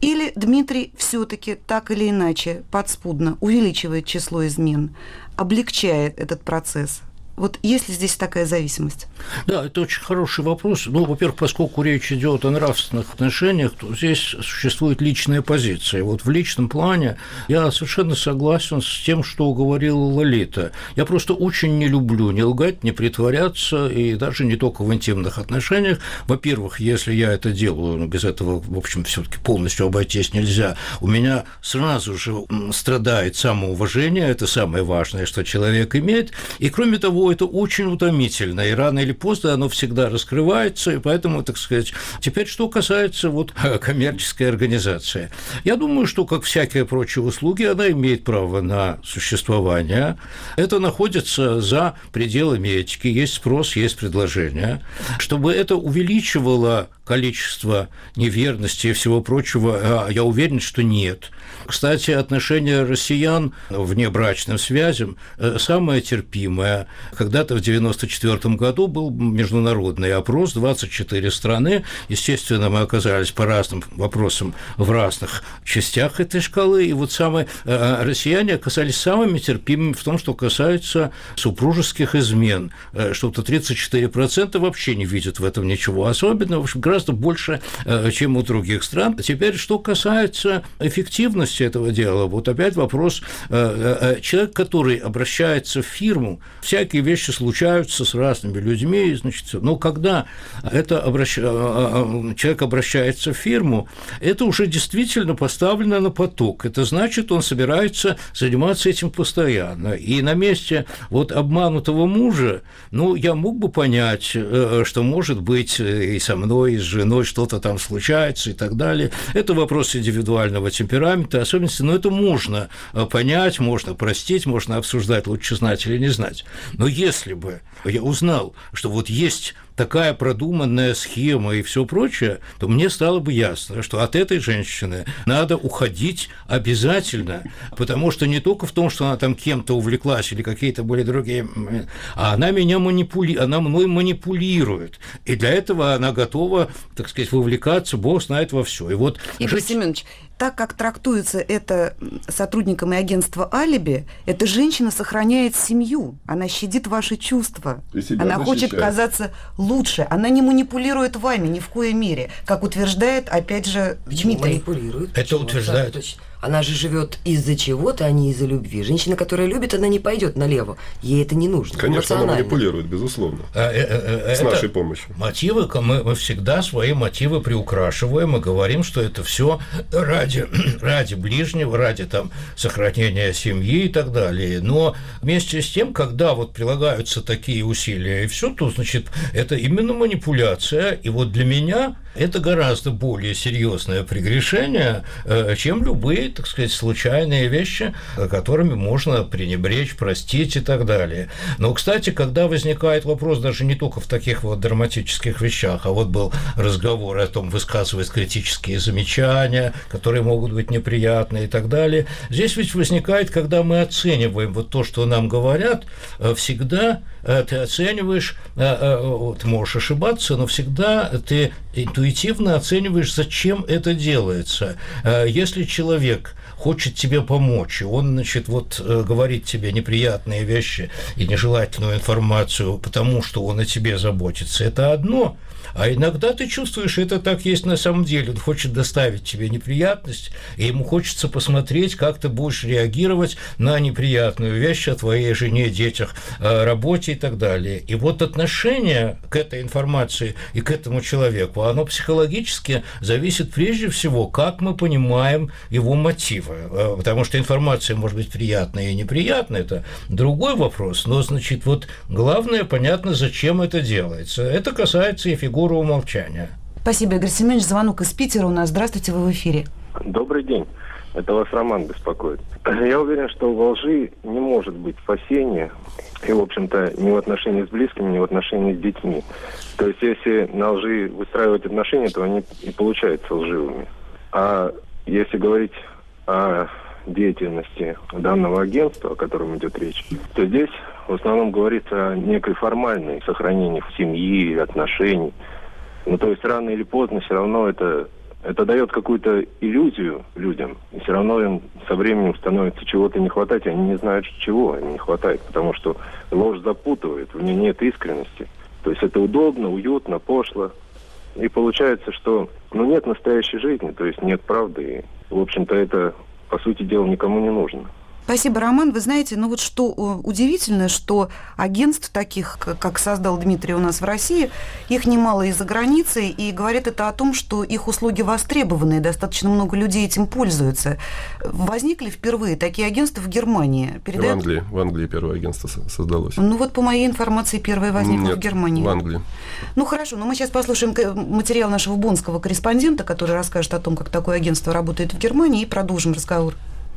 Или Дмитрий все-таки так или иначе подспудно увеличивает число измен, облегчает этот процесс – вот есть ли здесь такая зависимость? Да, это очень хороший вопрос. Ну, во-первых, поскольку речь идет о нравственных отношениях, то здесь существует личная позиция. Вот в личном плане я совершенно согласен с тем, что говорила Лолита. Я просто очень не люблю не лгать, не притворяться, и даже не только в интимных отношениях. Во-первых, если я это делаю, ну, без этого, в общем, все таки полностью обойтись нельзя, у меня сразу же страдает самоуважение, это самое важное, что человек имеет, и кроме того, это очень утомительно, и рано или поздно оно всегда раскрывается, и поэтому, так сказать, теперь что касается вот *laughs* коммерческой организации. Я думаю, что, как всякие прочие услуги, она имеет право на существование. Это находится за пределами этики, есть спрос, есть предложение. Чтобы это увеличивало количество неверности и всего прочего, а я уверен, что нет. Кстати, отношение россиян внебрачным связям э, самое терпимое. Когда-то в 1994 году был международный опрос, 24 страны. Естественно, мы оказались по разным вопросам в разных частях этой шкалы. И вот самые э, россияне оказались самыми терпимыми в том, что касается супружеских измен. Э, что-то 34% вообще не видят в этом ничего особенного. В общем, гораздо больше, чем у других стран. Теперь, что касается эффективности этого дела. Вот опять вопрос. Э, э, э, человек, который обращается в фирму, всякие вещи случаются с разными людьми, значит, но когда это обращ... человек обращается в фирму, это уже действительно поставлено на поток. Это значит, он собирается заниматься этим постоянно. И на месте вот обманутого мужа, ну, я мог бы понять, что, может быть, и со мной, и с женой что-то там случается и так далее. Это вопрос индивидуального темперамента, особенности, но это можно э, понять, можно простить, можно обсуждать, лучше знать или не знать. Но если бы я узнал, что вот есть такая продуманная схема и все прочее, то мне стало бы ясно, что от этой женщины надо уходить обязательно, потому что не только в том, что она там кем-то увлеклась или какие-то были другие, а она меня манипули... она мной манипулирует, и для этого она готова, так сказать, вовлекаться, Бог знает во все. И вот Игорь жить... Семенович, так как трактуется это сотрудниками агентства «Алиби», эта женщина сохраняет семью, она щадит ваши чувства, она защищает. хочет казаться лучше, она не манипулирует вами ни в коей мере, как утверждает, опять же, Дмитрий. манипулирует? Это утверждает. Она же живет из-за чего-то, а не из-за любви. Женщина, которая любит, она не пойдет налево. Ей это не нужно. Конечно, она манипулирует, безусловно. А, э, э, э, с нашей помощью. Мотивы, мы, мы всегда свои мотивы приукрашиваем и говорим, что это все ради, *clears throat* ради ближнего, ради там сохранения семьи и так далее. Но вместе с тем, когда вот прилагаются такие усилия и все, то значит это именно манипуляция. И вот для меня это гораздо более серьезное прегрешение, чем любые так сказать, случайные вещи, которыми можно пренебречь, простить и так далее. Но, кстати, когда возникает вопрос даже не только в таких вот драматических вещах, а вот был разговор о том, высказывать критические замечания, которые могут быть неприятны и так далее, здесь ведь возникает, когда мы оцениваем вот то, что нам говорят, э, всегда э, ты оцениваешь, э, ты можешь ошибаться, но всегда ты интуитивно оцениваешь, зачем это делается. Э, если человек хочет тебе помочь, и он, значит, вот э, говорит тебе неприятные вещи и нежелательную информацию, потому что он о тебе заботится, это одно – а иногда ты чувствуешь, это так есть на самом деле. Он хочет доставить тебе неприятность, и ему хочется посмотреть, как ты будешь реагировать на неприятную вещь о твоей жене, детях, работе и так далее. И вот отношение к этой информации и к этому человеку, оно психологически зависит прежде всего, как мы понимаем его мотивы. Э, потому что информация может быть приятная и неприятная, это другой вопрос. Но, значит, вот главное, понятно, зачем это делается. Это касается и фигуры процедуру умолчания. Спасибо, Игорь Семенович. Звонок из Питера у нас. Здравствуйте, вы в эфире. Добрый день. Это вас Роман беспокоит. *clears throat* Я уверен, что во лжи не может быть спасения, и, в общем-то, ни в отношении с близкими, ни в отношении с детьми. То есть, если на лжи выстраивать отношения, то они и получаются лживыми. А если говорить о деятельности данного агентства, о котором идет речь, то здесь в основном говорится о некой формальной сохранении семьи, отношений. Ну, то есть рано или поздно все равно это, это дает какую-то иллюзию людям. И все равно им со временем становится чего-то не хватать, они не знают, чего им не хватает. Потому что ложь запутывает, в ней нет искренности. То есть это удобно, уютно, пошло. И получается, что ну, нет настоящей жизни, то есть нет правды. И, в общем-то, это, по сути дела, никому не нужно. Спасибо, Роман. Вы знаете, ну вот что э, удивительно, что агентств таких, как создал Дмитрий у нас в России, их немало и за границей, и говорит это о том, что их услуги востребованы, и достаточно много людей этим пользуются. Возникли впервые такие агентства в Германии? Передают... В Англии. В Англии первое агентство создалось. Ну вот по моей информации первое возникло Нет, в Германии. в Англии. Ну хорошо, но мы сейчас послушаем материал нашего бонского корреспондента, который расскажет о том, как такое агентство работает в Германии, и продолжим разговор.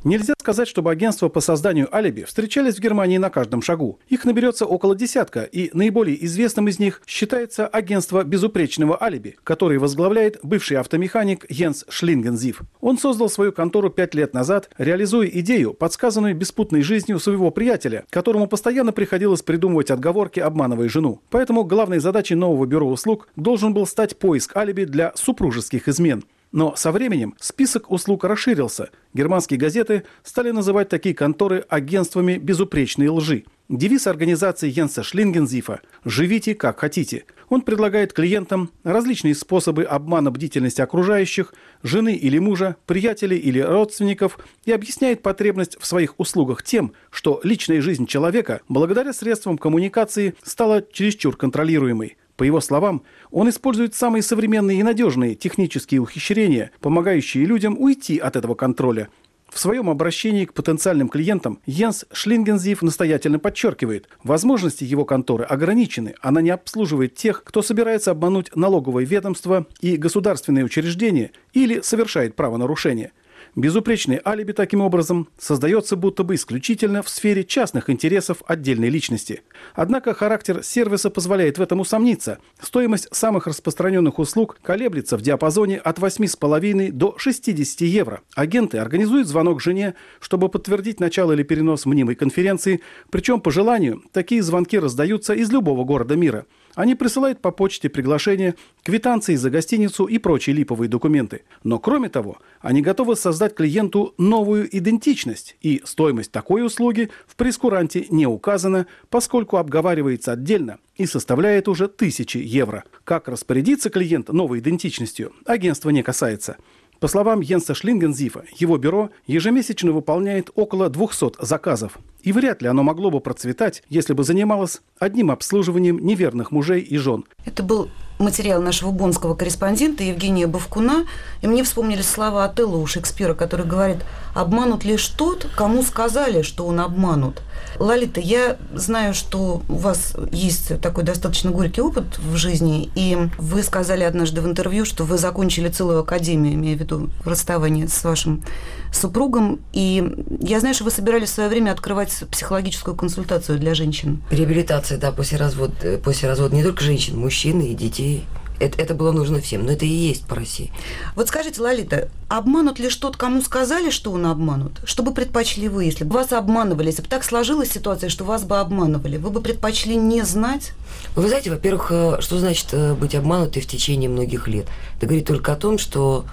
Нельзя сказать, чтобы агентства по созданию алиби встречались в Германии на каждом шагу. Их наберется около десятка, и наиболее известным из них считается агентство безупречного алиби, которое возглавляет бывший автомеханик Йенс Шлингензив. Он создал свою контору пять лет назад, реализуя идею, подсказанную беспутной жизнью своего приятеля, которому постоянно приходилось придумывать отговорки, обманывая жену. Поэтому главной задачей нового бюро услуг должен был стать поиск алиби для супружеских измен. Но со временем список услуг расширился. Германские газеты стали называть такие конторы агентствами безупречной лжи. Девиз организации Йенса Шлингензифа «Живите как хотите». Он предлагает клиентам различные способы обмана бдительности окружающих, жены или мужа, приятелей или родственников и объясняет потребность в своих услугах тем, что личная жизнь человека благодаря средствам коммуникации стала чересчур контролируемой. По его словам, он использует самые современные и надежные технические ухищрения, помогающие людям уйти от этого контроля. В своем обращении к потенциальным клиентам Йенс Шлингензив настоятельно подчеркивает, возможности его конторы ограничены, она не обслуживает тех, кто собирается обмануть налоговое ведомство и государственные учреждения или совершает правонарушение – Безупречный алиби таким образом создается будто бы исключительно в сфере частных интересов отдельной личности. Однако характер сервиса позволяет в этом усомниться. Стоимость самых распространенных услуг колеблется в диапазоне от 8,5 до 60 евро. Агенты организуют звонок жене, чтобы подтвердить начало или перенос мнимой конференции, причем по желанию такие звонки раздаются из любого города мира – они присылают по почте приглашения, квитанции за гостиницу и прочие липовые документы. Но кроме того, они готовы создать клиенту новую идентичность, и стоимость такой услуги в прескуранте не указана, поскольку обговаривается отдельно и составляет уже тысячи евро. Как распорядиться клиент новой идентичностью, агентство не касается. По словам Йенса Шлингензифа, его бюро ежемесячно выполняет около 200 заказов. И вряд ли оно могло бы процветать, если бы занималось одним обслуживанием неверных мужей и жен. Это был материал нашего бонского корреспондента Евгения Бавкуна, и мне вспомнились слова Отелло у Шекспира, который говорит «Обманут лишь тот, кому сказали, что он обманут». Лолита, я знаю, что у вас есть такой достаточно горький опыт в жизни, и вы сказали однажды в интервью, что вы закончили целую академию, имея в виду расставание с вашим супругом, и я знаю, что вы собирались в свое время открывать психологическую консультацию для женщин. Реабилитация, да, после развода, после развода не только женщин, мужчин и детей Это, это было нужно всем, но это и есть по России. Вот скажите, Лолита, обманут лишь тот, кому сказали, что он обманут? Что бы предпочли вы, если бы вас обманывали, если бы так сложилась ситуация, что вас бы обманывали? Вы бы предпочли не знать? Вы знаете, во-первых, э, что значит э, быть обманутой в течение многих лет? Это говорит только о том, что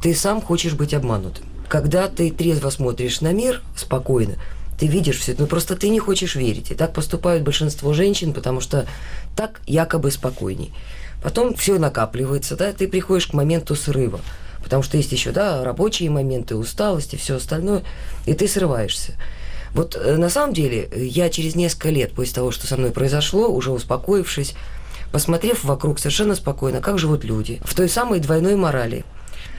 ты сам хочешь быть обманутым. Когда ты трезво смотришь на мир, спокойно, ты видишь все это, но просто ты не хочешь верить. И так поступают большинство женщин, потому что так якобы спокойней. Потом все накапливается, да, ты приходишь к моменту срыва. Потому что есть еще, да, рабочие моменты, усталость и все остальное, и ты срываешься. Вот э, на самом деле я через несколько лет после того, что со мной произошло, уже успокоившись, посмотрев вокруг совершенно спокойно, как живут люди, в той самой двойной морали.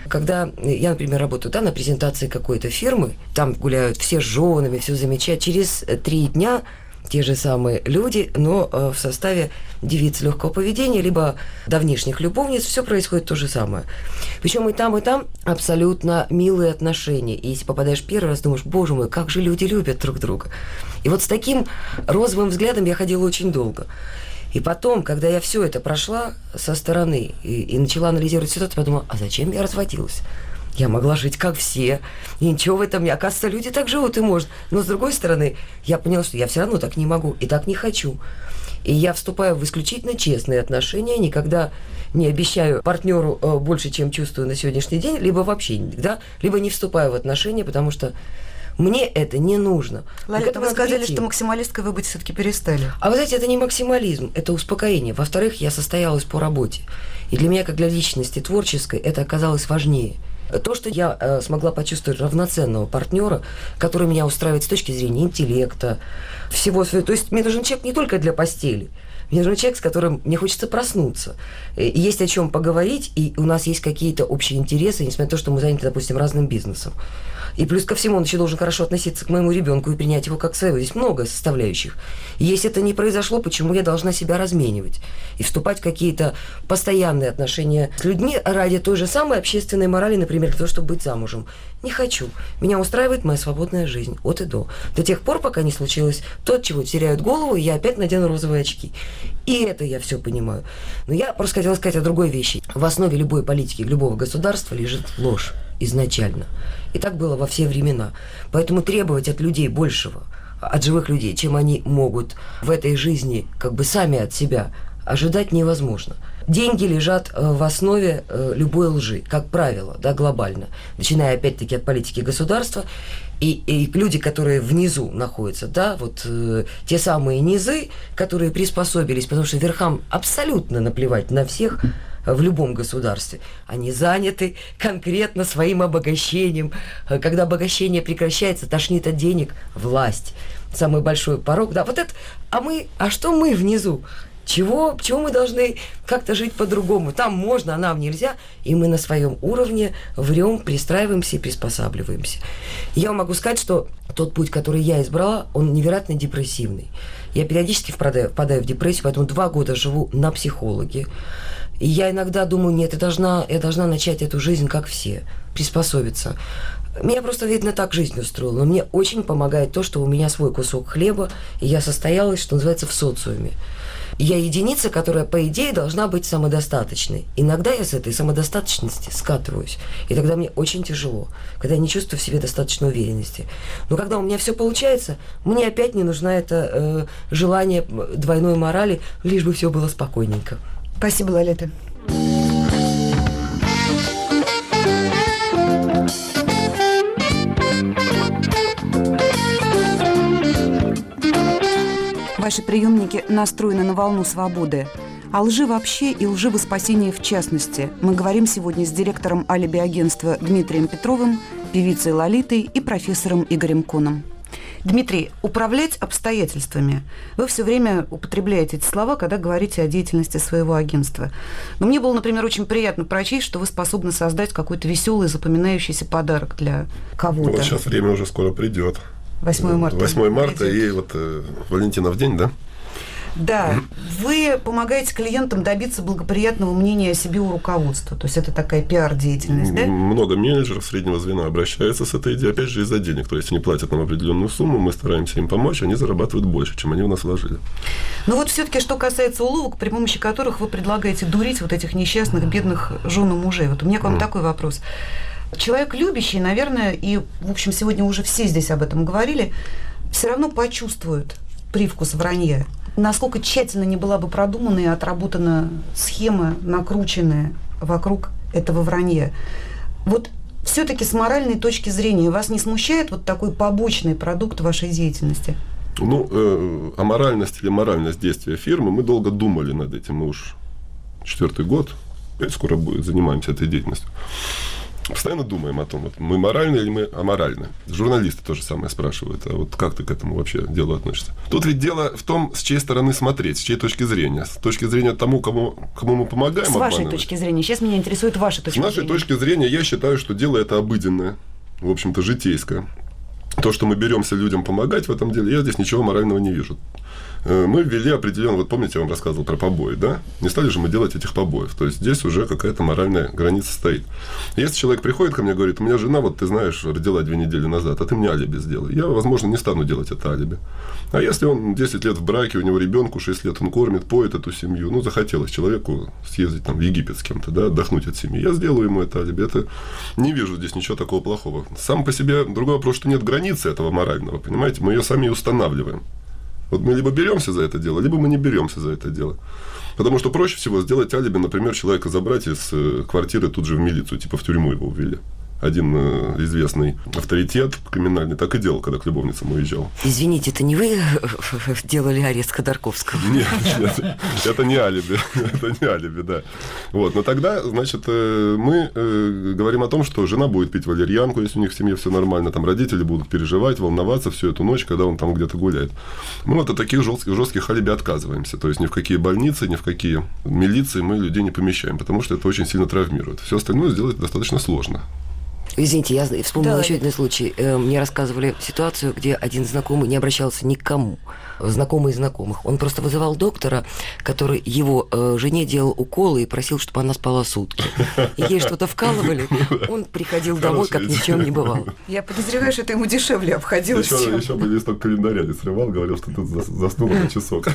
Когда я, например, работаю да, на презентации какой-то фирмы, там гуляют все с женами, все замечают, через три дня те же самые люди, но э, в составе девиц легкого поведения, либо давнишних любовниц, все происходит то же самое. Причем и там, и там абсолютно милые отношения. И если попадаешь первый раз, думаешь, боже мой, как же люди любят друг друга. И вот с таким розовым взглядом я ходила очень долго. И потом, когда я все это прошла со стороны и, и начала анализировать ситуацию, подумала, а зачем я разводилась? Я могла жить как все. И ничего в этом не... Оказывается, люди так живут и может. Но с другой стороны, я поняла, что я все равно так не могу и так не хочу. И я вступаю в исключительно честные отношения, никогда не обещаю партнеру э, больше, чем чувствую на сегодняшний день, либо вообще никогда, либо не вступаю в отношения, потому что мне это не нужно. Лолита, вы сказали, прийти. что максималисткой вы быть все-таки перестали. А вы знаете, это не максимализм, это успокоение. Во-вторых, я состоялась по работе. И для меня, как для личности творческой, это оказалось важнее. То, что я э, смогла почувствовать равноценного партнера, который меня устраивает с точки зрения интеллекта, всего своего. То есть мне нужен человек не только для постели. Мне нужен человек, с которым мне хочется проснуться. И есть о чем поговорить, и у нас есть какие-то общие интересы, несмотря на то, что мы заняты, допустим, разным бизнесом. И плюс ко всему он еще должен хорошо относиться к моему ребенку и принять его как своего. Здесь много составляющих. Если это не произошло, почему я должна себя разменивать и вступать в какие-то постоянные отношения с людьми ради той же самой общественной морали, например, для того, чтобы быть замужем? Не хочу. Меня устраивает моя свободная жизнь от и до. До тех пор, пока не случилось то, от чего теряют голову, я опять надену розовые очки. И это я все понимаю. Но я просто хотела сказать о другой вещи. В основе любой политики, любого государства лежит ложь изначально. И так было во все времена. Поэтому требовать от людей большего, от живых людей, чем они могут в этой жизни как бы сами от себя, ожидать невозможно. Деньги лежат э, в основе э, любой лжи, как правило, да, глобально. Начиная опять-таки от политики государства и, и люди, которые внизу находятся, да, вот э, те самые низы, которые приспособились, потому что верхам абсолютно наплевать на всех, в любом государстве. Они заняты конкретно своим обогащением. Когда обогащение прекращается, тошнит от денег, власть. Самый большой порог. Да, вот это. А мы, а что мы внизу? Чего, чего мы должны как-то жить по-другому? Там можно, а нам нельзя. И мы на своем уровне врем, пристраиваемся и приспосабливаемся. Я могу сказать, что тот путь, который я избрала, он невероятно депрессивный. Я периодически впадаю, впадаю в депрессию, поэтому два года живу на психологе. И я иногда думаю, нет, я должна, я должна начать эту жизнь, как все, приспособиться. Меня просто, видно, так жизнь устроила. Но мне очень помогает то, что у меня свой кусок хлеба, и я состоялась, что называется, в социуме. Я единица, которая, по идее, должна быть самодостаточной. Иногда я с этой самодостаточности скатываюсь. И тогда мне очень тяжело, когда я не чувствую в себе достаточной уверенности. Но когда у меня все получается, мне опять не нужна это э, желание двойной морали, лишь бы все было спокойненько. Спасибо, Лолита. Ваши приемники настроены на волну свободы. О лжи вообще и лжи во спасении в частности. Мы говорим сегодня с директором алиби-агентства Дмитрием Петровым, певицей Лолитой и профессором Игорем Коном. Дмитрий, управлять обстоятельствами. Вы все время употребляете эти слова, когда говорите о деятельности своего агентства. Но мне было, например, очень приятно прочесть, что вы способны создать какой-то веселый, запоминающийся подарок для кого-то. Вот сейчас время уже скоро придет. 8 марта. 8 марта придет. и вот э, Валентинов день, да? Да, вы помогаете клиентам добиться благоприятного мнения о себе у руководства. То есть это такая пиар-деятельность, да? Много менеджеров среднего звена обращаются с этой идеей, опять же, из-за денег. То есть они платят нам определенную сумму, мы стараемся им помочь, они зарабатывают больше, чем они у нас вложили. Ну вот все-таки, что касается уловок, при помощи которых вы предлагаете дурить вот этих несчастных, бедных жен и мужей. Вот у меня к вам mm. такой вопрос. Человек любящий, наверное, и, в общем, сегодня уже все здесь об этом говорили, все равно почувствует привкус вранья. Насколько тщательно не была бы продумана и отработана схема, накрученная вокруг этого вранья. Вот все-таки с моральной точки зрения вас не смущает вот такой побочный продукт вашей деятельности? Ну, э, аморальность или моральность действия фирмы, мы долго думали над этим. Мы уж четвертый год, скоро будет, занимаемся этой деятельностью постоянно думаем о том, вот мы моральны или мы аморальны. Журналисты тоже самое спрашивают, а вот как ты к этому вообще делу относишься? Тут ведь дело в том, с чьей стороны смотреть, с чьей точки зрения. С точки зрения тому, кому, кому мы помогаем С вашей точки зрения. Сейчас меня интересует ваша точка зрения. С нашей точки зрения я считаю, что дело это обыденное, в общем-то, житейское. То, что мы беремся людям помогать в этом деле, я здесь ничего морального не вижу. Э, мы ввели определенно, вот помните, я вам рассказывал про побои, да? Не стали же мы делать этих побоев. То есть здесь уже какая-то моральная граница стоит. Если человек приходит ко мне и говорит, у меня жена, вот ты знаешь, родила две недели назад, а ты мне алиби сделай. Я, возможно, не стану делать это алиби. А если он 10 лет в браке, у него ребенку 6 лет, он кормит, поет эту семью, ну, захотелось человеку съездить там в Египет с кем-то, да, отдохнуть от семьи, я сделаю ему это алиби. Это не вижу здесь ничего такого плохого. Сам по себе другой вопрос, что нет границы этого морального, понимаете? Мы ее сами устанавливаем. Вот мы либо беремся за это дело, либо мы не беремся за это дело. Потому что проще всего сделать алиби, например, человека забрать из э, квартиры тут же в милицию, типа в тюрьму его увели один э, известный авторитет криминальный так и делал, когда к любовницам уезжал. Извините, это не вы делали арест Ходорковского? *laughs* Нет, нет, это не алиби, *laughs* это не алиби, да. Вот, но тогда, значит, э, мы э, говорим о том, что жена будет пить валерьянку, если у них в семье все нормально, там родители будут переживать, волноваться всю эту ночь, когда он там где-то гуляет. Мы вот от таких жестких, жестких алиби отказываемся, то есть ни в какие больницы, ни в какие милиции мы людей не помещаем, потому что это очень сильно травмирует. Все остальное сделать достаточно сложно. Извините, я вспомнила да. еще один случай. Э, мне рассказывали ситуацию, где один знакомый не обращался ни к кому, знакомый из знакомых. Он просто вызывал доктора, который его э, жене делал уколы и просил, чтобы она спала сутки. И ей что-то вкалывали, он приходил домой, как ни в чем не бывало. Я подозреваю, что это ему дешевле обходилось. Еще, еще бы листок календаря не срывал, говорил, что ты заснул на часок.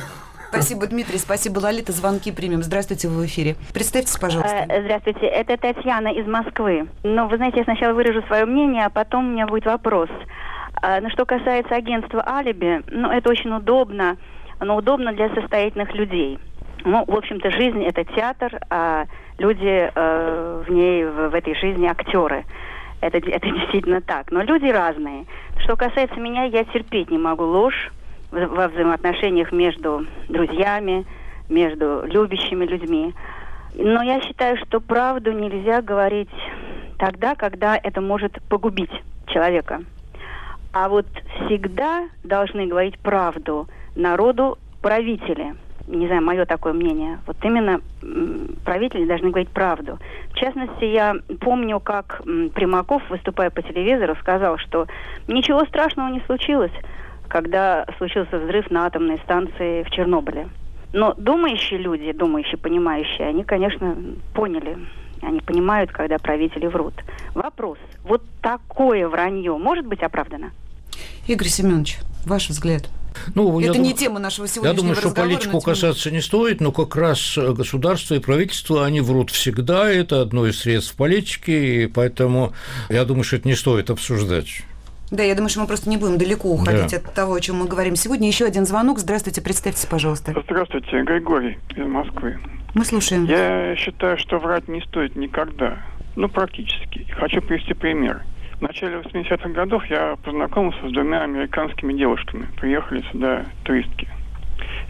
Спасибо, Дмитрий. Спасибо, Лолита. Звонки примем. Здравствуйте, вы в эфире. Представьтесь, пожалуйста. Э, здравствуйте. Это Татьяна из Москвы. Ну, вы знаете, я сначала выражу свое мнение, а потом у меня будет вопрос. А, ну, что касается агентства «Алиби», ну, это очень удобно, но удобно для состоятельных людей. Ну, в общем-то, жизнь – это театр, а люди э, в ней, в, в этой жизни – актеры. Это, *laughs* это действительно так. Но люди разные. Что касается меня, я терпеть не могу ложь, во взаимоотношениях между друзьями, между любящими людьми. Но я считаю, что правду нельзя говорить тогда, когда это может погубить человека. А вот всегда должны говорить правду народу правители. Не знаю, мое такое мнение. Вот именно правители должны говорить правду. В частности, я помню, как Примаков, выступая по телевизору, сказал, что ничего страшного не случилось когда случился взрыв на атомной станции в Чернобыле. Но думающие люди, думающие, понимающие, они, конечно, поняли. Они понимают, когда правители врут. Вопрос. Вот такое вранье может быть оправдано? Игорь Семенович, ваш взгляд. Ну, это не дум... тема нашего сегодняшнего Я думаю, что политику тему... касаться не стоит, но как раз государство и правительство, они врут всегда, это одно из средств политики, и поэтому я думаю, что это не стоит обсуждать. Да, я думаю, что мы просто не будем далеко уходить да. от того, о чем мы говорим сегодня. Еще один звонок. Здравствуйте, представьтесь, пожалуйста. Здравствуйте, Григорий из Москвы. Мы слушаем. Я считаю, что врать не стоит никогда. Ну, практически. Хочу привести пример. В начале 80-х годов я познакомился с двумя американскими девушками. Приехали сюда туристки.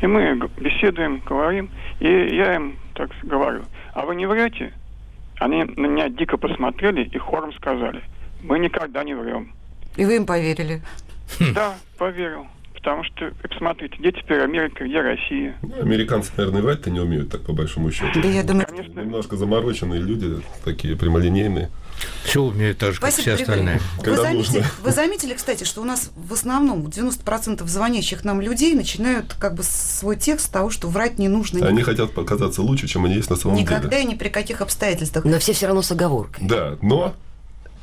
И мы беседуем, говорим, и я им так говорю, а вы не врете? Они на меня дико посмотрели и хором сказали, мы никогда не врем. И вы им поверили? Да, поверил. Потому что, смотрите, где теперь Америка, где Россия? Ну, американцы, наверное, врать-то не умеют, так по большому счету. Да, я думаю... Конечно. Немножко замороченные люди, такие прямолинейные. Все умеют так же, как Спасибо, все остальные. Вы заметили, вы заметили, кстати, что у нас в основном 90% звонящих нам людей начинают как бы свой текст с того, что врать не нужно. Они ни- хотят показаться лучше, чем они есть на самом Никогда деле. и ни при каких обстоятельствах. Но все все равно с оговоркой. Да, но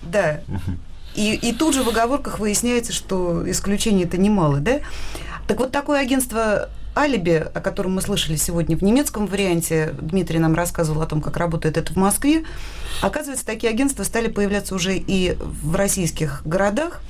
Да. И, и тут же в оговорках выясняется, что исключений-то немало, да? Так вот, такое агентство алиби, о котором мы слышали сегодня в немецком варианте, Дмитрий нам рассказывал о том, как работает это в Москве. Оказывается, такие агентства стали появляться уже и в российских городах.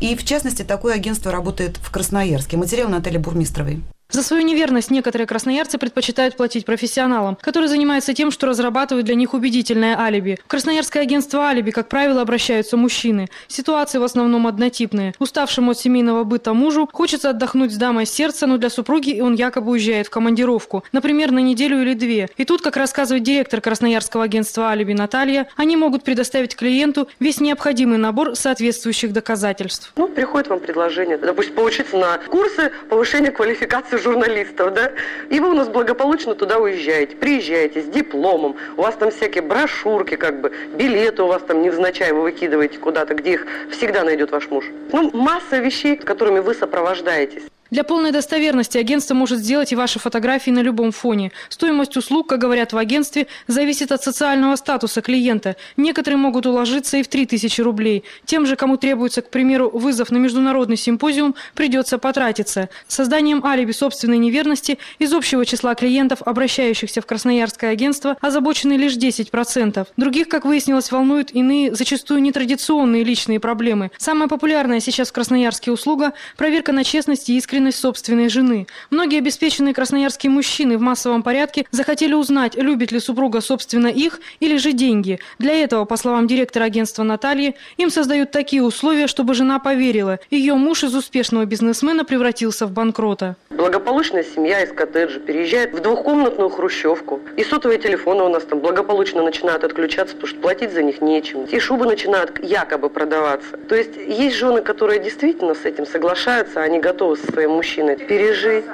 И, в частности, такое агентство работает в Красноярске. Материал Натальи Бурмистровой. За свою неверность некоторые красноярцы предпочитают платить профессионалам, которые занимаются тем, что разрабатывают для них убедительное алиби. В Красноярское агентство алиби, как правило, обращаются мужчины. Ситуации в основном однотипные. Уставшему от семейного быта мужу хочется отдохнуть с дамой сердца, но для супруги он якобы уезжает в командировку, например, на неделю или две. И тут, как рассказывает директор Красноярского агентства алиби Наталья, они могут предоставить клиенту весь необходимый набор соответствующих доказательств. Ну, приходит вам предложение, допустим, поучиться на курсы повышения квалификации журналистов, да, и вы у нас благополучно туда уезжаете, приезжаете с дипломом, у вас там всякие брошюрки, как бы, билеты у вас там невзначай вы выкидываете куда-то, где их всегда найдет ваш муж. Ну, масса вещей, которыми вы сопровождаетесь. Для полной достоверности агентство может сделать и ваши фотографии на любом фоне. Стоимость услуг, как говорят в агентстве, зависит от социального статуса клиента. Некоторые могут уложиться и в 3000 рублей. Тем же, кому требуется, к примеру, вызов на международный симпозиум, придется потратиться. Созданием алиби собственной неверности из общего числа клиентов, обращающихся в Красноярское агентство, озабочены лишь 10%. Других, как выяснилось, волнуют иные, зачастую нетрадиционные личные проблемы. Самая популярная сейчас в Красноярске услуга – проверка на честность и искренность собственной жены. Многие обеспеченные красноярские мужчины в массовом порядке захотели узнать, любит ли супруга собственно их или же деньги. Для этого, по словам директора агентства Натальи, им создают такие условия, чтобы жена поверила. Ее муж из успешного бизнесмена превратился в банкрота. Благополучная семья из коттеджа переезжает в двухкомнатную хрущевку. И сотовые телефоны у нас там благополучно начинают отключаться, потому что платить за них нечем. И шубы начинают якобы продаваться. То есть есть жены, которые действительно с этим соглашаются, они готовы со своим мужчиной пережить.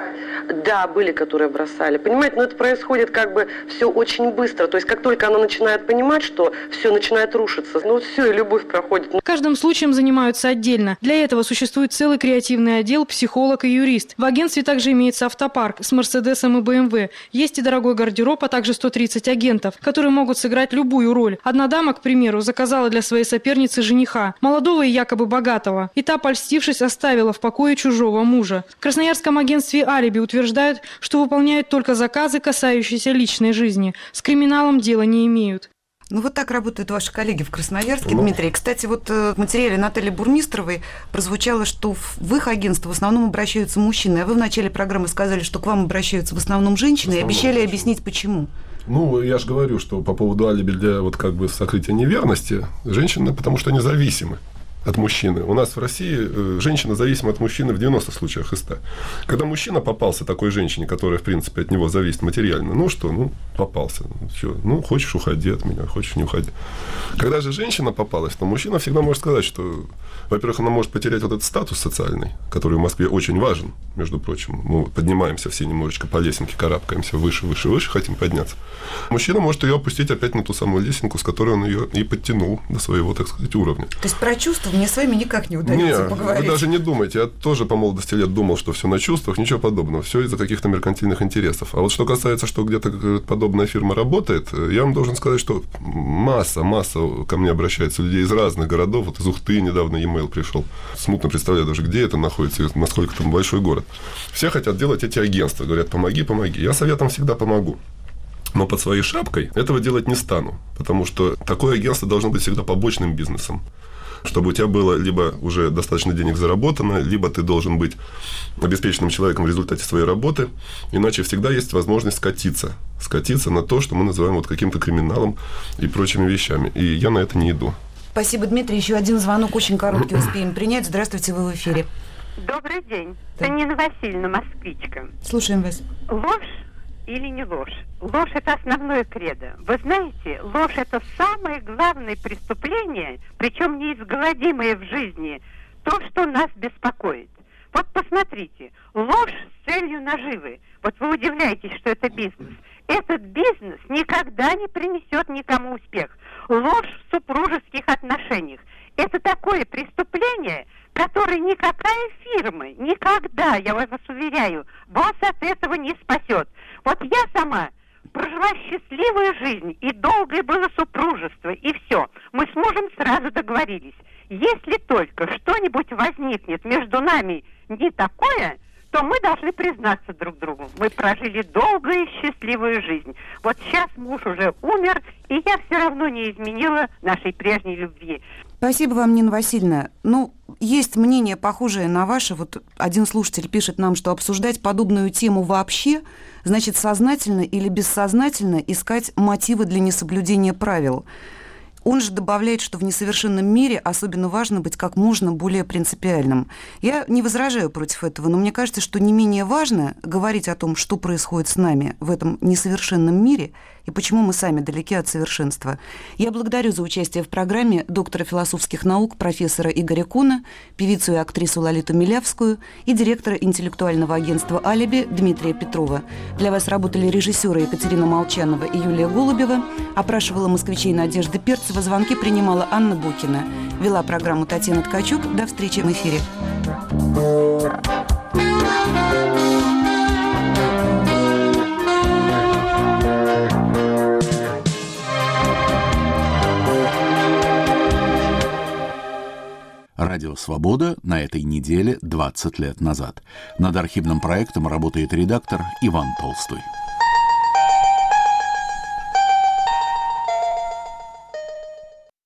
Да, были, которые бросали. Понимаете, но это происходит как бы все очень быстро. То есть как только она начинает понимать, что все начинает рушиться, ну все, и любовь проходит. Каждым случаем занимаются отдельно. Для этого существует целый креативный отдел, психолог и юрист. В агентстве также имеется автопарк с Мерседесом и БМВ. Есть и дорогой гардероб, а также 130 агентов, которые могут сыграть любую роль. Одна дама, к примеру, заказала для своей соперницы жениха, молодого и якобы богатого. И та, польстившись, оставила в покое чужого мужа. В Красноярском агентстве «Алиби» утверждают, что выполняют только заказы, касающиеся личной жизни. С криминалом дела не имеют. Ну, вот так работают ваши коллеги в Красноярске, Ну. Дмитрий. Кстати, вот э, в материале Натальи Бурмистровой прозвучало, что в, в их агентство в основном обращаются мужчины, а вы в начале программы сказали, что к вам обращаются в основном женщины, и основном обещали объяснить, почему. Ну, я же говорю, что по поводу алиби для вот как бы сокрытия неверности, женщины, потому что они зависимы от мужчины. У нас в России э, женщина зависима от мужчины в 90 случаях из 100. Когда мужчина попался такой женщине, которая, в принципе, от него зависит материально, ну что, ну, попался. Все, ну, хочешь, уходи от меня, хочешь, не уходи. Когда же женщина попалась, то мужчина всегда может сказать, что, во-первых, она может потерять вот этот статус социальный, который в Москве очень важен, между прочим. Мы поднимаемся все немножечко по лесенке, карабкаемся выше, выше, выше, хотим подняться. Мужчина может ее опустить опять на ту самую лесенку, с которой он ее и подтянул до своего, так сказать, уровня. То есть про чувства мне с вами никак не удается Не, поговорить. вы даже не думайте. Я тоже по молодости лет думал, что все на чувствах, ничего подобного. Все из-за каких-то меркантильных интересов. А вот что касается, что где-то подобная фирма работает, э, я вам должен сказать, что масса, масса ко мне обращается людей из разных городов. Вот из Ухты недавно e-mail пришел. Смутно представляю даже, где это находится и насколько там большой город. Все хотят делать эти агентства. Говорят, помоги, помоги. Я советом всегда помогу. Но под своей шапкой этого делать не стану, потому что такое агентство должно быть всегда побочным бизнесом чтобы у тебя было либо уже достаточно денег заработано, либо ты должен быть обеспеченным человеком в результате своей работы, иначе всегда есть возможность скатиться, скатиться на то, что мы называем вот каким-то криминалом и прочими вещами. И я на это не иду. Спасибо, Дмитрий. Еще один звонок очень короткий успеем принять. Здравствуйте, вы в эфире. Добрый день. Это Нина Васильевна, москвичка. Слушаем вас. Ложь или не ложь? Ложь – это основное кредо. Вы знаете, ложь – это самое главное преступление, причем неизгладимое в жизни, то, что нас беспокоит. Вот посмотрите, ложь с целью наживы. Вот вы удивляетесь, что это бизнес. Этот бизнес никогда не принесет никому успех. Ложь в супружеских отношениях. Это такое преступление, которое никакая фирма никогда, я вас уверяю, вас от этого не спасет. Вот я сама прожила счастливую жизнь, и долгое было супружество, и все. Мы с мужем сразу договорились. Если только что-нибудь возникнет между нами не такое, то мы должны признаться друг другу. Мы прожили долгую и счастливую жизнь. Вот сейчас муж уже умер, и я все равно не изменила нашей прежней любви. Спасибо вам, Нина Васильевна. Ну, есть мнение похожее на ваше. Вот один слушатель пишет нам, что обсуждать подобную тему вообще значит сознательно или бессознательно искать мотивы для несоблюдения правил. Он же добавляет, что в несовершенном мире особенно важно быть как можно более принципиальным. Я не возражаю против этого, но мне кажется, что не менее важно говорить о том, что происходит с нами в этом несовершенном мире и почему мы сами далеки от совершенства. Я благодарю за участие в программе доктора философских наук профессора Игоря Куна, певицу и актрису Лолиту Милявскую и директора интеллектуального агентства «Алиби» Дмитрия Петрова. Для вас работали режиссеры Екатерина Молчанова и Юлия Голубева, опрашивала москвичей Надежда Перцева, звонки принимала Анна Букина. Вела программу Татьяна Ткачук. До встречи в эфире. Радио «Свобода» на этой неделе 20 лет назад. Над архивным проектом работает редактор Иван Толстой.